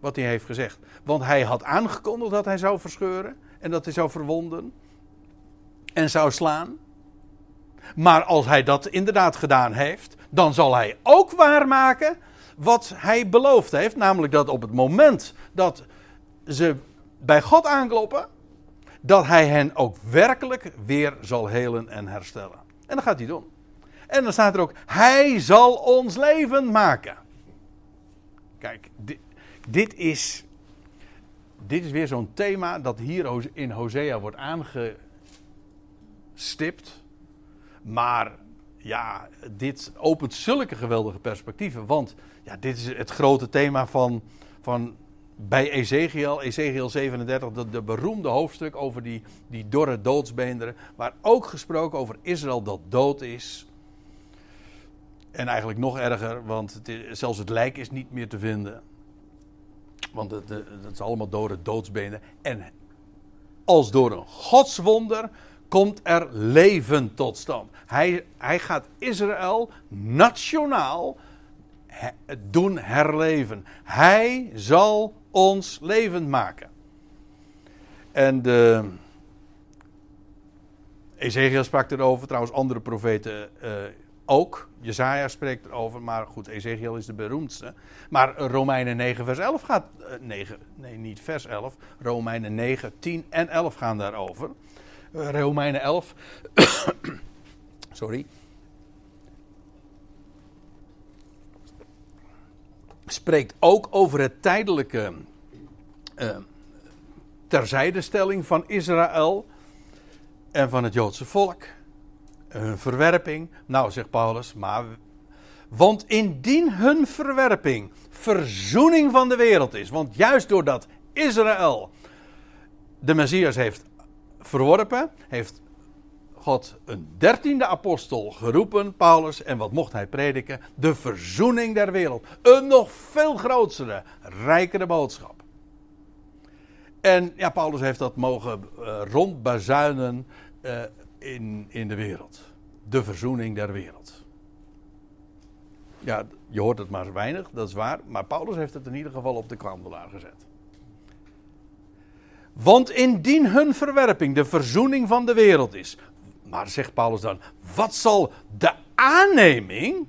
S1: wat hij heeft gezegd. Want hij had aangekondigd dat hij zou verscheuren en dat hij zou verwonden en zou slaan. Maar als hij dat inderdaad gedaan heeft, dan zal hij ook waarmaken wat hij beloofd heeft. Namelijk dat op het moment dat ze bij God aankloppen, dat hij hen ook werkelijk weer zal helen en herstellen. En dat gaat hij doen. En dan staat er ook, hij zal ons leven maken. Kijk, dit, dit is, dit is weer zo'n thema dat hier in Hosea wordt aangestipt. Maar ja, dit opent zulke geweldige perspectieven. Want ja, dit is het grote thema van, van bij Ezekiel, Ezekiel 37, de, de beroemde hoofdstuk over die, die dorre doodsbeenderen. Waar ook gesproken over Israël dat dood is. En eigenlijk nog erger, want zelfs het lijk is niet meer te vinden. Want het, het is allemaal dode doodsbenen. En als door een godswonder komt er leven tot stand. Hij, hij gaat Israël nationaal doen herleven. Hij zal ons levend maken. En de, Ezekiel sprak erover, trouwens andere profeten uh, ook. Jezaja spreekt erover, maar goed, Ezekiel is de beroemdste. Maar Romeinen 9 vers 11 gaat, uh, eh, 9, nee niet vers 11, Romeinen 9, 10 en 11 gaan daarover. Uh, Romeinen 11, sorry. Spreekt ook over het tijdelijke uh, terzijdestelling van Israël en van het Joodse volk hun verwerping. Nou, zegt Paulus, maar. Want indien hun verwerping verzoening van de wereld is. Want juist doordat Israël de Messias heeft verworpen, heeft God een dertiende apostel geroepen, Paulus. En wat mocht hij prediken? De verzoening der wereld. Een nog veel grotere, rijkere boodschap. En ja, Paulus heeft dat mogen uh, rondbazuinen. Uh, in, in de wereld. De verzoening der wereld. Ja, je hoort het maar weinig, dat is waar. Maar Paulus heeft het in ieder geval op de kandelaar gezet. Want indien hun verwerping de verzoening van de wereld is. Maar zegt Paulus dan, wat zal de aanneming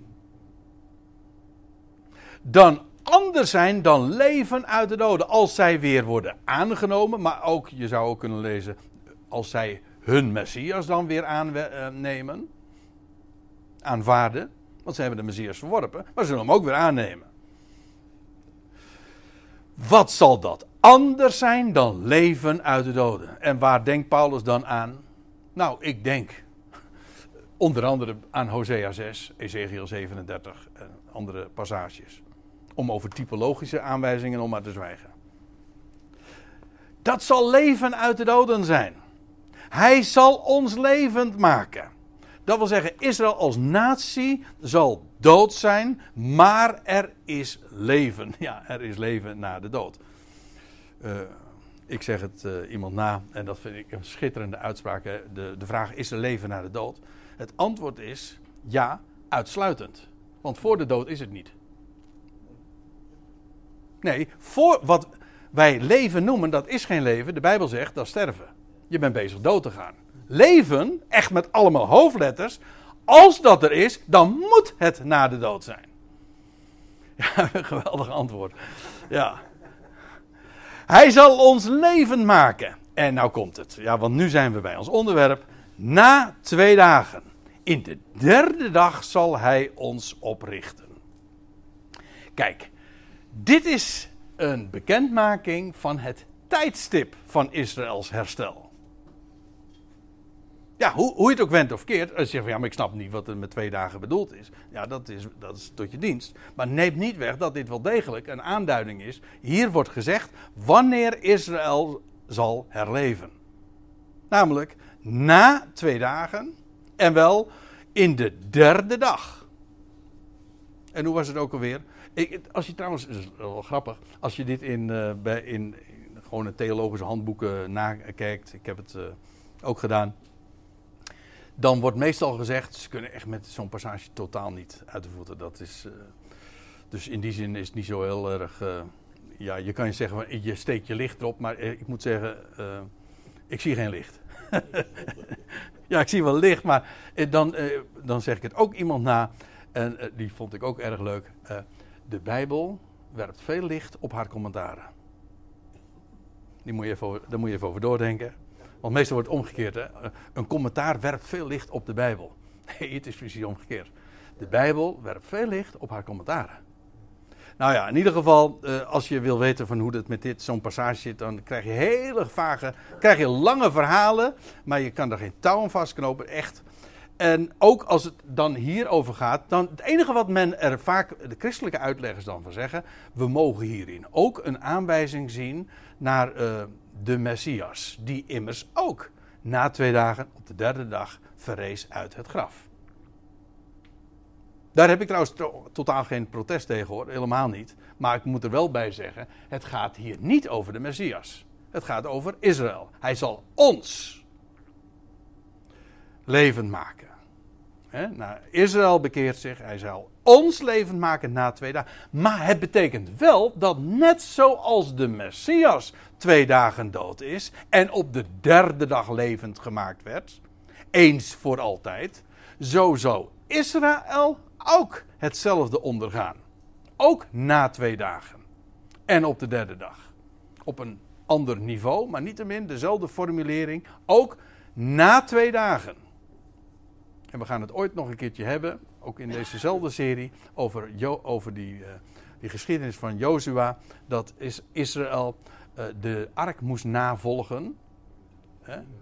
S1: dan anders zijn dan leven uit de doden? Als zij weer worden aangenomen, maar ook, je zou ook kunnen lezen, als zij hun Messias dan weer aannemen, aanvaarden. Want ze hebben de Messias verworpen, maar ze zullen hem ook weer aannemen. Wat zal dat anders zijn dan leven uit de doden? En waar denkt Paulus dan aan? Nou, ik denk onder andere aan Hosea 6, Ezekiel 37 en andere passages. Om over typologische aanwijzingen om maar te zwijgen. Dat zal leven uit de doden zijn. Hij zal ons levend maken. Dat wil zeggen, Israël als natie zal dood zijn, maar er is leven. Ja, er is leven na de dood. Uh, ik zeg het uh, iemand na, en dat vind ik een schitterende uitspraak. De, de vraag: is er leven na de dood? Het antwoord is ja, uitsluitend. Want voor de dood is het niet. Nee, voor wat wij leven noemen, dat is geen leven. De Bijbel zegt dat sterven. Je bent bezig dood te gaan. Leven, echt met allemaal hoofdletters, als dat er is, dan moet het na de dood zijn. Ja, een geweldig antwoord. Ja. Hij zal ons leven maken. En nou komt het. Ja, want nu zijn we bij ons onderwerp. Na twee dagen. In de derde dag zal hij ons oprichten. Kijk, dit is een bekendmaking van het tijdstip van Israëls herstel. Ja, hoe, hoe je het ook went of keert. Als je zegt van ja, maar ik snap niet wat er met twee dagen bedoeld is. Ja, dat is, dat is tot je dienst. Maar neemt niet weg dat dit wel degelijk een aanduiding is. Hier wordt gezegd wanneer Israël zal herleven. Namelijk na twee dagen en wel in de derde dag. En hoe was het ook alweer? Ik, als je trouwens, is wel grappig, als je dit in, uh, bij, in, gewoon theologische handboeken nakijkt, ik heb het uh, ook gedaan dan wordt meestal gezegd, ze kunnen echt met zo'n passage totaal niet uit de voeten. Dat is, uh, dus in die zin is het niet zo heel erg. Uh, ja, je kan je zeggen, je steekt je licht erop, maar ik moet zeggen, ik zie geen licht. ja, ik zie wel licht, maar dan, dan zeg ik het ook iemand na, en die vond ik ook erg leuk. de Bijbel werpt veel licht op haar commentaren. Die moet je even, daar moet je even over doordenken. Want meestal wordt het omgekeerd. Een commentaar werpt veel licht op de Bijbel. Nee, het is precies omgekeerd. De Bijbel werpt veel licht op haar commentaren. Nou ja, in ieder geval, eh, als je wil weten van hoe het met dit zo'n passage zit, dan krijg je hele vage, krijg je lange verhalen, maar je kan er geen touw aan vastknopen, echt. En ook als het dan hierover gaat, dan het enige wat men er vaak, de christelijke uitleggers dan van zeggen, we mogen hierin ook een aanwijzing zien naar uh, de Messias, die immers ook na twee dagen op de derde dag verrees uit het graf. Daar heb ik trouwens totaal geen protest tegen hoor, helemaal niet. Maar ik moet er wel bij zeggen, het gaat hier niet over de Messias. Het gaat over Israël. Hij zal ons levend maken. Nou, Israël bekeert zich, hij zal ons levend maken na twee dagen. Maar het betekent wel dat net zoals de Messias twee dagen dood is en op de derde dag levend gemaakt werd, eens voor altijd, zo zou Israël ook hetzelfde ondergaan. Ook na twee dagen. En op de derde dag. Op een ander niveau, maar niettemin dezelfde formulering. Ook na twee dagen. En we gaan het ooit nog een keertje hebben, ook in dezezelfde serie, over, jo over die, uh, die geschiedenis van Jozua. Dat is Israël de ark moest navolgen.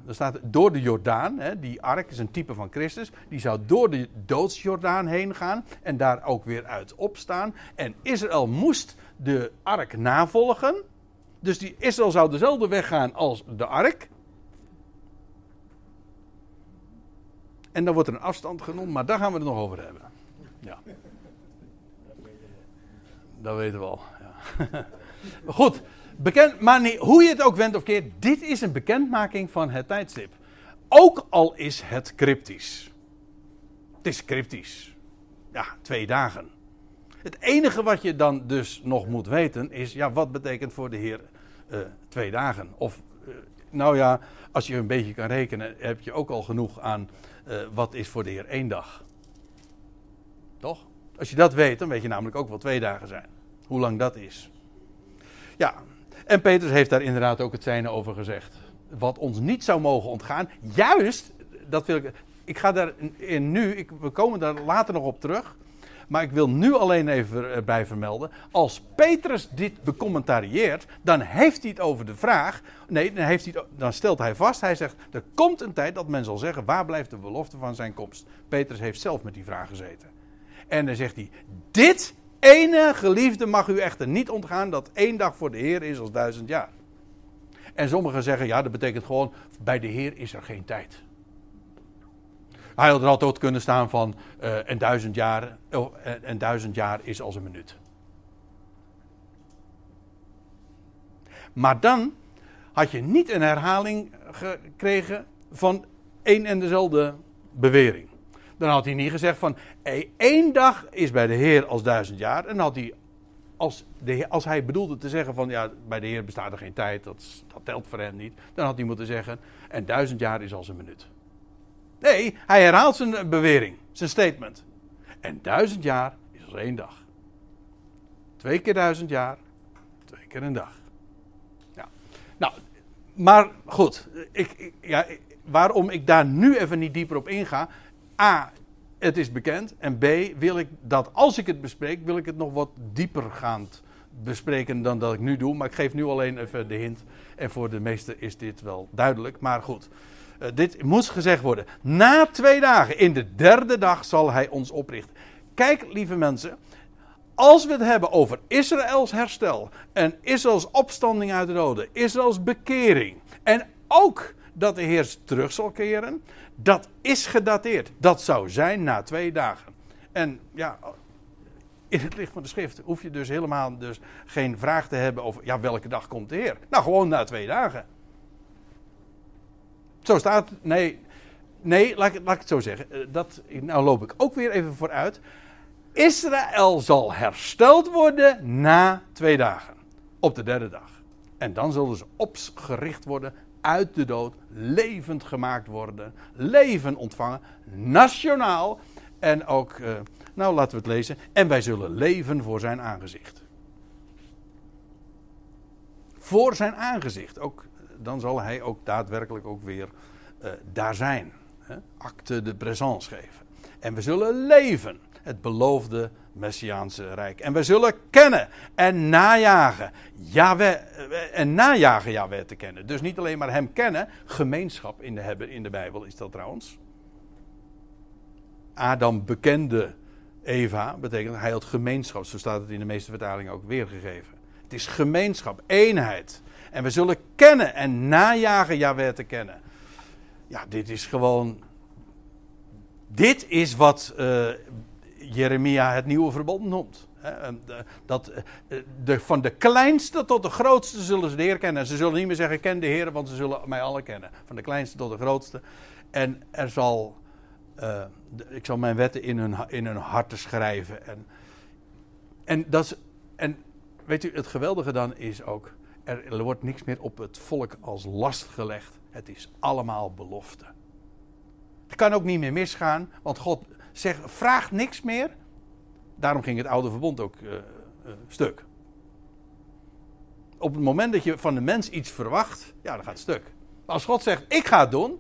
S1: Er staat door de Jordaan, die ark is een type van Christus, die zou door de doodsjordaan heen gaan en daar ook weer uit opstaan. En Israël moest de ark navolgen. Dus die Israël zou dezelfde weg gaan als de ark. En dan wordt er een afstand genoemd, maar daar gaan we het nog over hebben. Ja. Dat weten we al. Ja. Goed, maar hoe je het ook wendt of keert, dit is een bekendmaking van het tijdstip. Ook al is het cryptisch. Het is cryptisch. Ja, twee dagen. Het enige wat je dan dus nog moet weten is, ja, wat betekent voor de Heer uh, twee dagen? Of, uh, nou ja, als je een beetje kan rekenen, heb je ook al genoeg aan uh, wat is voor de Heer één dag. Toch? Als je dat weet, dan weet je namelijk ook wat twee dagen zijn. Hoe lang dat is. Ja, en Petrus heeft daar inderdaad ook het zijne over gezegd. Wat ons niet zou mogen ontgaan, juist, dat wil ik, ik ga daar in nu, ik, we komen daar later nog op terug. Maar ik wil nu alleen even bij vermelden. Als Petrus dit becommentarieert, dan heeft hij het over de vraag. Nee, dan, heeft hij dan stelt hij vast. Hij zegt: Er komt een tijd dat men zal zeggen: Waar blijft de belofte van zijn komst? Petrus heeft zelf met die vraag gezeten. En dan zegt hij: Dit ene geliefde mag u echter niet ontgaan dat één dag voor de Heer is als duizend jaar. En sommigen zeggen: Ja, dat betekent gewoon: Bij de Heer is er geen tijd. Hij had er altijd kunnen staan van uh, een, duizend jaar, oh, een duizend jaar is als een minuut. Maar dan had je niet een herhaling gekregen van één en dezelfde bewering. Dan had hij niet gezegd van één dag is bij de Heer als duizend jaar. En had hij, als, de, als hij bedoelde te zeggen van ja, bij de Heer bestaat er geen tijd, dat, dat telt voor hem niet. Dan had hij moeten zeggen en duizend jaar is als een minuut. Nee, hij herhaalt zijn bewering, zijn statement. En duizend jaar is als één dag. Twee keer duizend jaar, twee keer een dag. Ja. Nou, maar goed, ik, ja, waarom ik daar nu even niet dieper op inga. A, het is bekend. En B, wil ik dat als ik het bespreek, wil ik het nog wat diepergaand bespreken dan dat ik nu doe. Maar ik geef nu alleen even de hint. En voor de meesten is dit wel duidelijk. Maar goed. Uh, dit moest gezegd worden. Na twee dagen, in de derde dag, zal hij ons oprichten. Kijk, lieve mensen. Als we het hebben over Israëls herstel. En Israëls opstanding uit de doden. Israëls bekering. En ook dat de Heer terug zal keren. Dat is gedateerd. Dat zou zijn na twee dagen. En ja, in het licht van de schrift hoef je dus helemaal dus geen vraag te hebben over ja, welke dag komt de Heer. Nou, gewoon na twee dagen. Zo staat. Nee, nee laat, ik, laat ik het zo zeggen. Eh, dat, nou loop ik ook weer even vooruit. Israël zal hersteld worden na twee dagen. Op de derde dag. En dan zullen ze opgericht worden uit de dood. Levend gemaakt worden. Leven ontvangen. Nationaal. En ook, uh, nou laten we het lezen. En wij zullen leven voor zijn aangezicht. Voor zijn aangezicht. Ook dan zal hij ook daadwerkelijk ook weer uh, daar zijn. Acte de présence geven. En we zullen leven, het beloofde Messiaanse Rijk. En we zullen kennen en najagen. Yahweh, eh, en najagen Yahweh te kennen. Dus niet alleen maar hem kennen, gemeenschap in de, hebben in de Bijbel is dat trouwens. Adam bekende Eva, betekent hij had gemeenschap. Zo staat het in de meeste vertalingen ook weergegeven. Het is gemeenschap, eenheid. En we zullen kennen en najagen Yahweh te kennen. Ja, dit is gewoon. Dit is wat uh, Jeremia het nieuwe verbond noemt. Dat, eh, de, van de kleinste tot de grootste zullen ze de Heer kennen. En ze zullen niet meer zeggen: Ken de Heer, want ze zullen mij alle kennen. Van de kleinste tot de grootste. En er zal. Uh, ik zal mijn wetten in hun, in hun harten schrijven. En, en, dat is, en weet u, het geweldige dan is ook er wordt niks meer op het volk als last gelegd. Het is allemaal belofte. Het kan ook niet meer misgaan, want God zegt, vraagt niks meer. Daarom ging het oude verbond ook uh, uh, stuk. Op het moment dat je van de mens iets verwacht, ja, dan gaat het stuk. Als God zegt, ik ga het doen.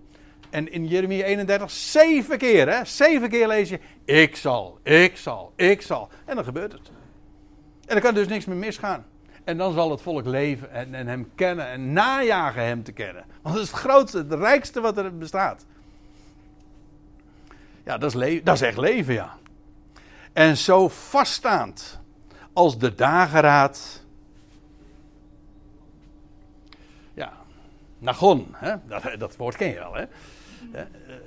S1: En in Jeremia 31, zeven keer, hè, zeven keer lees je, ik zal, ik zal, ik zal. En dan gebeurt het. En dan kan dus niks meer misgaan. En dan zal het volk leven en, en, hem kennen en najagen hem te kennen. Want dat is het grootste, het rijkste wat er bestaat. Ja, dat is, echt leven, ja. En zo vaststaand als de dageraad. Ja, Nagon, hè? Dat, dat woord ken je wel, hè?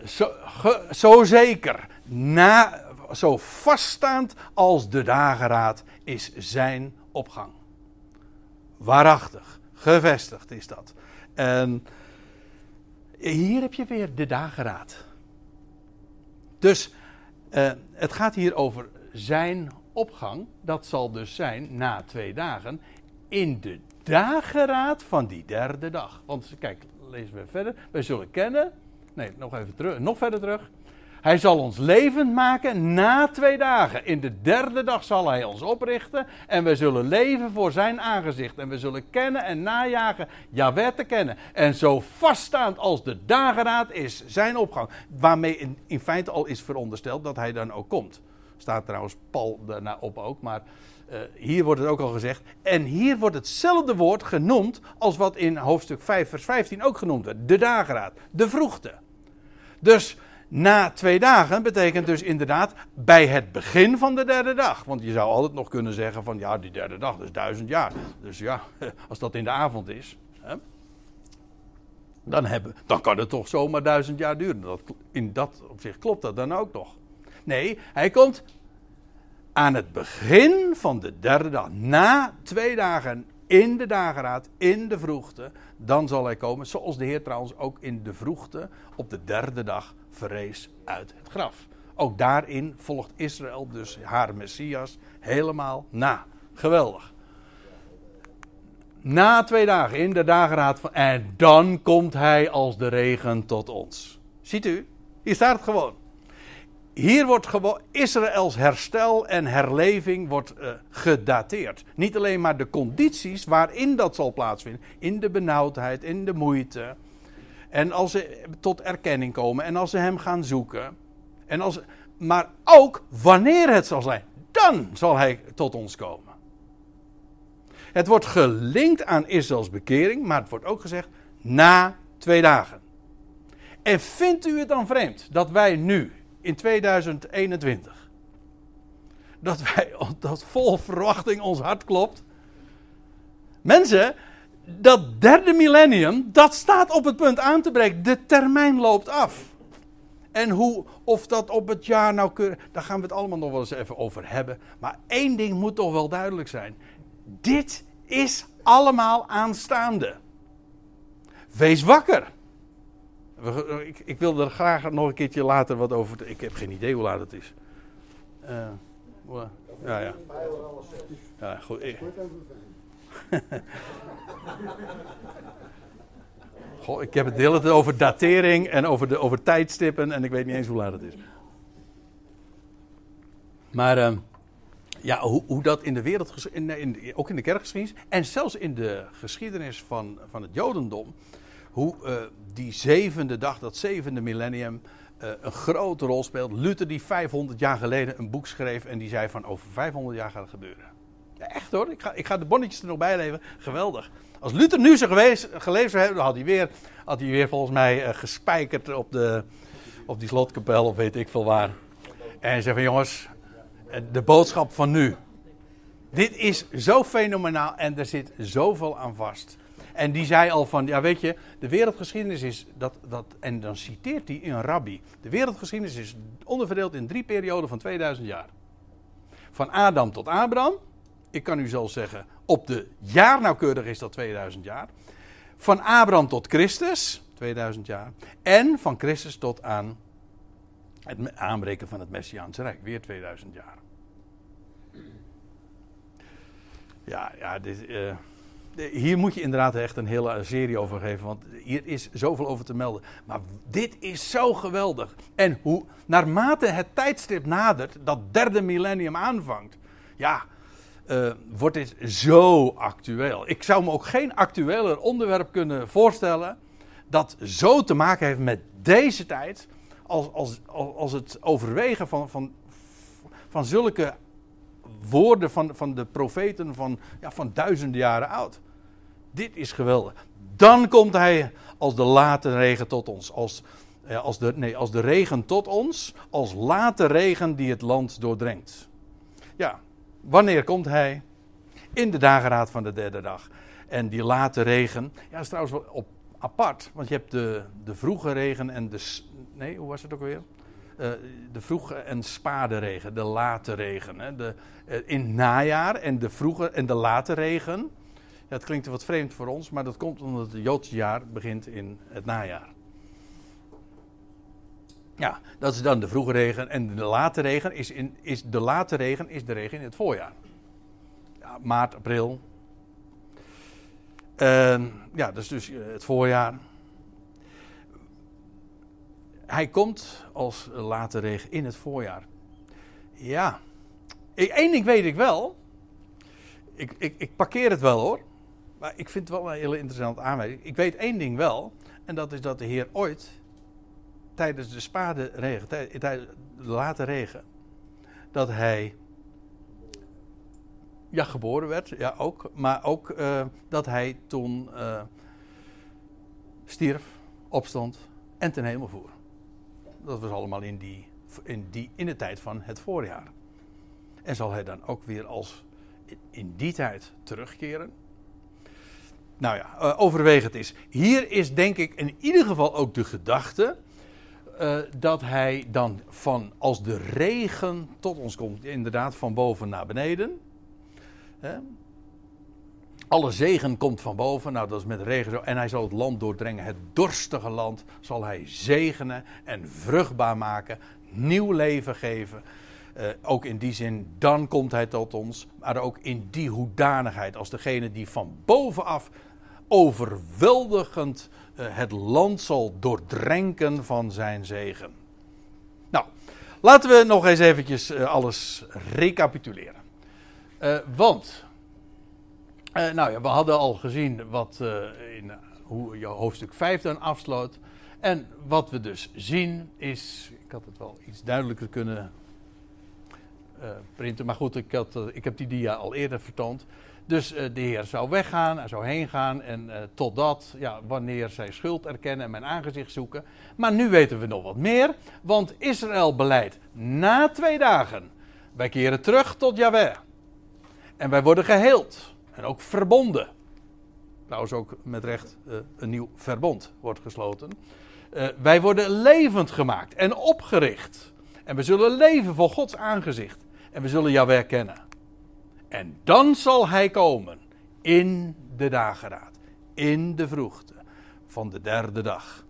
S1: Zo, zo zeker, na, zo vaststaand als de dageraad is zijn opgang. Waarachtig, gevestigd is dat. En hier heb je weer de dageraad. Dus uh, het gaat hier over zijn opgang, dat zal dus zijn na twee dagen, in de dageraad van die derde dag. Want kijk, lezen we verder. Wij zullen kennen. Nee, nog even terug. Nog verder terug. Hij zal ons levend maken na twee dagen. In de derde dag zal hij ons oprichten. En we zullen leven voor zijn aangezicht. En we zullen kennen en najagen Jaweh te kennen. En zo vaststaand als de dageraad is zijn opgang. Waarmee in, feite al is verondersteld dat hij dan ook komt. Staat trouwens Paul daarna op ook. Maar uh, hier wordt het ook al gezegd. En hier wordt hetzelfde woord genoemd als wat in hoofdstuk 5 vers 15 ook genoemd werd. De dageraad. De vroegte. Dus na twee dagen betekent dus inderdaad bij het begin van de derde dag. Want je zou altijd nog kunnen zeggen van ja, die derde dag, is duizend jaar. Dus ja, als dat in de avond is, hè, dan, hebben, dan kan het toch zomaar duizend jaar duren. Dat, in dat opzicht klopt dat dan ook nog. Nee, hij komt aan het begin van de derde dag, na twee dagen in de dageraad, in de vroegte, dan zal hij komen. Zoals de Heer trouwens ook in de vroegte op de derde dag verrees uit het graf. Ook daarin volgt Israël dus haar Messias helemaal na. Geweldig. Na twee dagen in de dageraad van. En dan komt hij als de regen tot ons. Ziet u? Hier staat het gewoon. Hier wordt gewoon Israëls herstel en herleving wordt uh, gedateerd. Niet alleen maar de condities waarin dat zal plaatsvinden. In de benauwdheid, in de moeite. En als ze tot erkenning komen en als ze hem gaan zoeken. En als, maar ook wanneer het zal zijn. Dan zal hij tot ons komen. Het wordt gelinkt aan Israëls bekering, maar het wordt ook gezegd na twee dagen. En vindt u het dan vreemd dat wij nu in 2021. Dat wij, dat vol verwachting ons hart klopt. Mensen, dat derde millennium, dat staat op het punt aan te breken. De termijn loopt af. En hoe, of dat op het jaar nou kunnen, daar gaan we het allemaal nog wel eens even over hebben. Maar één ding moet toch wel duidelijk zijn. Dit is allemaal aanstaande. Wees wakker. Ik, ik wil er graag nog een keertje later wat over. Ik heb geen idee hoe laat het is. Uh, ja, ja. Ja, goed. Goh, ik heb het de hele tijd over datering en over, de, over tijdstippen en ik weet niet eens hoe laat het is. Maar uh, ja, hoe, hoe, dat in de wereld, in, in, ook in de kerkgeschiedenis en zelfs in de geschiedenis van, van het Jodendom, hoe uh, die zevende dag, dat zevende millennium, uh, een grote rol speelt. Luther die 500 jaar geleden een boek schreef en die zei van over 500 jaar gaat het gebeuren. Echt hoor, ik ga, ik ga de bonnetjes er nog bij leven. Geweldig. Als Luther nu zo geweest, gelezen zou hebben, had hij weer, had hij weer volgens mij uh, gespijkerd op, de, op die slotkapel of weet ik veel waar. En zei van jongens, de boodschap van nu. Dit is zo fenomenaal en er zit zoveel aan vast. En die zei al van, ja weet je, de wereldgeschiedenis is, dat, dat, en dan citeert hij een rabbi. De wereldgeschiedenis is onderverdeeld in drie perioden van 2000 jaar. Van Adam tot Abraham. Ik kan u zelfs zeggen, op de jaar nauwkeurig is dat 2000 jaar. Van Abraham tot Christus, 2000 jaar. En van Christus tot aan het aanbreken van het Messiaanse Rijk, weer 2000 jaar. Ja, ja, dit, uh, hier moet je inderdaad echt een hele serie over geven, want hier is zoveel over te melden. Maar dit is zo geweldig. En hoe, naarmate het tijdstip nadert, dat derde millennium aanvangt, ja, uh, wordt dit zo actueel. Ik zou me ook geen actueler onderwerp kunnen voorstellen dat zo te maken heeft met deze tijd, als, als, als het overwegen van, van, van zulke woorden van, van de profeten van, ja, van duizenden jaren oud. Dit is geweldig. Dan komt hij als de late regen tot ons. Als, als, de, nee, als de regen tot ons. Als late regen die het land doordrenkt. Ja, wanneer komt hij? In de dageraad van de derde dag. En die late regen. Ja, is trouwens wel op, apart. Want je hebt de, de vroege regen en de. Nee, hoe was het ook weer? Uh, de vroege en spade regen, de late regen. Hè? De, uh, in het najaar en de vroege en de late regen. Ja, het klinkt wat vreemd voor ons, maar dat komt omdat het Joodse jaar begint in het najaar. Ja, dat is dan de vroege regen. En de late regen is, in, is, de, late regen is de regen in het voorjaar. Ja, maart, april. Uh, ja, dat is dus eh, het voorjaar. Hij komt als late regen in het voorjaar. Ja. Eén ding weet ik wel. Ik, ik, ik parkeer het wel hoor. Maar ik vind het wel een hele interessante aanwijzing. Ik weet één ding wel. En dat is dat de Heer ooit tijdens de spade regen, tijdens de late regen, dat hij ja, geboren werd, ja ook, maar ook uh, dat hij toen uh, stierf, opstond en ten hemel voer. Dat was allemaal in, die, in, die, in de tijd van het voorjaar. En zal hij dan ook weer als in die tijd terugkeren? Nou ja, overweeg het is. Hier is denk ik in ieder geval ook de gedachte uh, dat hij dan van als de regen tot ons komt, inderdaad van boven naar beneden. Hè? Alle zegen komt van boven, nou dat is met regen zo. En hij zal het land doordrengen, het dorstige land zal hij zegenen en vruchtbaar maken, nieuw leven geven. Uh, ook in die zin, dan komt hij tot ons, maar ook in die hoedanigheid als degene die van bovenaf overweldigend het land zal doordrenken van zijn zegen. Nou, laten we nog eens eventjes uh, alles recapituleren. Uh, want, nou ja, we hadden al gezien wat, in, hoe je hoofdstuk 5 dan afsloot. En wat we dus zien is, ik had het wel iets duidelijker kunnen printen, maar goed, ik, had, ik heb die dia al eerder vertoond. Dus uh, de Heer zou weggaan, hij zou heen gaan en uh, totdat, ja, wanneer zij schuld erkennen en mijn aangezicht zoeken. Maar nu weten we nog wat meer, want Israël beleidt na twee dagen, wij keren terug tot Yahweh. En wij worden geheeld en ook verbonden. Trouwens ook met recht uh, een nieuw verbond wordt gesloten. wij worden levend gemaakt en opgericht. En we zullen leven voor Gods aangezicht. En we zullen Yahweh kennen. En dan zal hij komen in de dageraad, in de vroegte van de derde dag.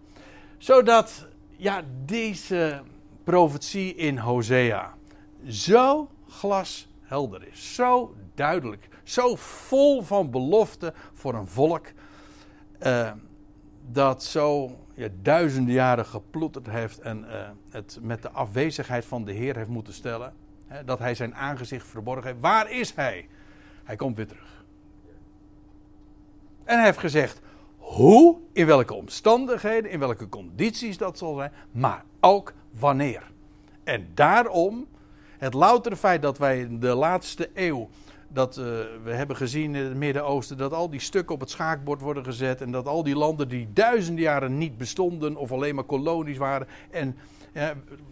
S1: Zodat ja, deze profetie in Hosea zo glashelder is, zo duidelijk, zo vol van belofte voor een volk uh, dat zo ja, duizenden jaren geploeterd heeft en uh, het met de afwezigheid van de Heer heeft moeten stellen dat hij zijn aangezicht verborgen heeft. Waar is hij? Hij komt weer terug. En hij heeft gezegd hoe, in welke omstandigheden, in welke condities dat zal zijn, maar ook wanneer. En daarom, het loutere feit dat wij in de laatste eeuw, dat uh, we hebben gezien in het Midden-Oosten, dat al die stukken op het schaakbord worden gezet en dat al die landen die duizenden jaren niet bestonden of alleen maar kolonies waren en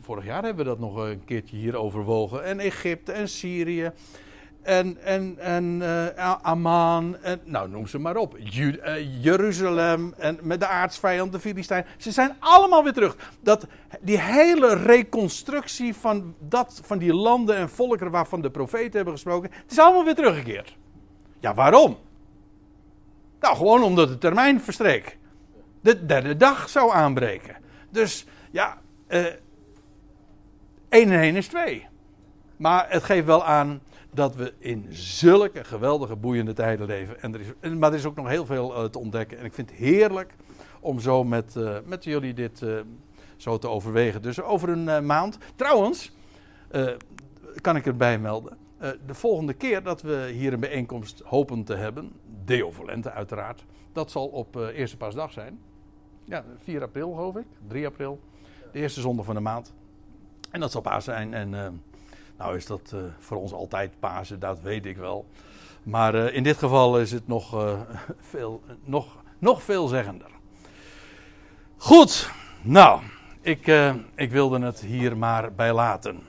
S1: vorig jaar hebben we dat nog een keertje hier overwogen. En Egypte en Syrië. En, en, en uh, Amman. Nou, noem ze maar op. Uh, Jeruzalem. En met de aardsvijand, de Filistijn. Ze zijn allemaal weer terug. Dat, die hele reconstructie van, dat, van die landen en volkeren waarvan de profeten hebben gesproken. Het is allemaal weer teruggekeerd. Ja, waarom? Nou, gewoon omdat de termijn verstreek. De derde dag zou aanbreken. Dus ja, 1 en 1 is 2. Maar het geeft wel aan dat we in zulke geweldige, boeiende tijden leven. En er is, maar er is ook nog heel veel uh, te ontdekken. En ik vind het heerlijk om zo met, uh, met jullie dit zo te overwegen. Dus over een maand. Trouwens, kan ik erbij melden. de volgende keer dat we hier een bijeenkomst hopen te hebben, Deo Volente uiteraard, dat zal op Eerste Paasdag zijn. Ja, 4 april geloof ik, 3 april. Eerste zondag van de maand. En dat zal paas zijn. En uh, nou is dat uh, voor ons altijd Pasen, dat weet ik wel. Maar uh, in dit geval is het nog, veel, nog, nog veelzeggender. Goed, nou, ik, ik wilde het hier maar bij laten.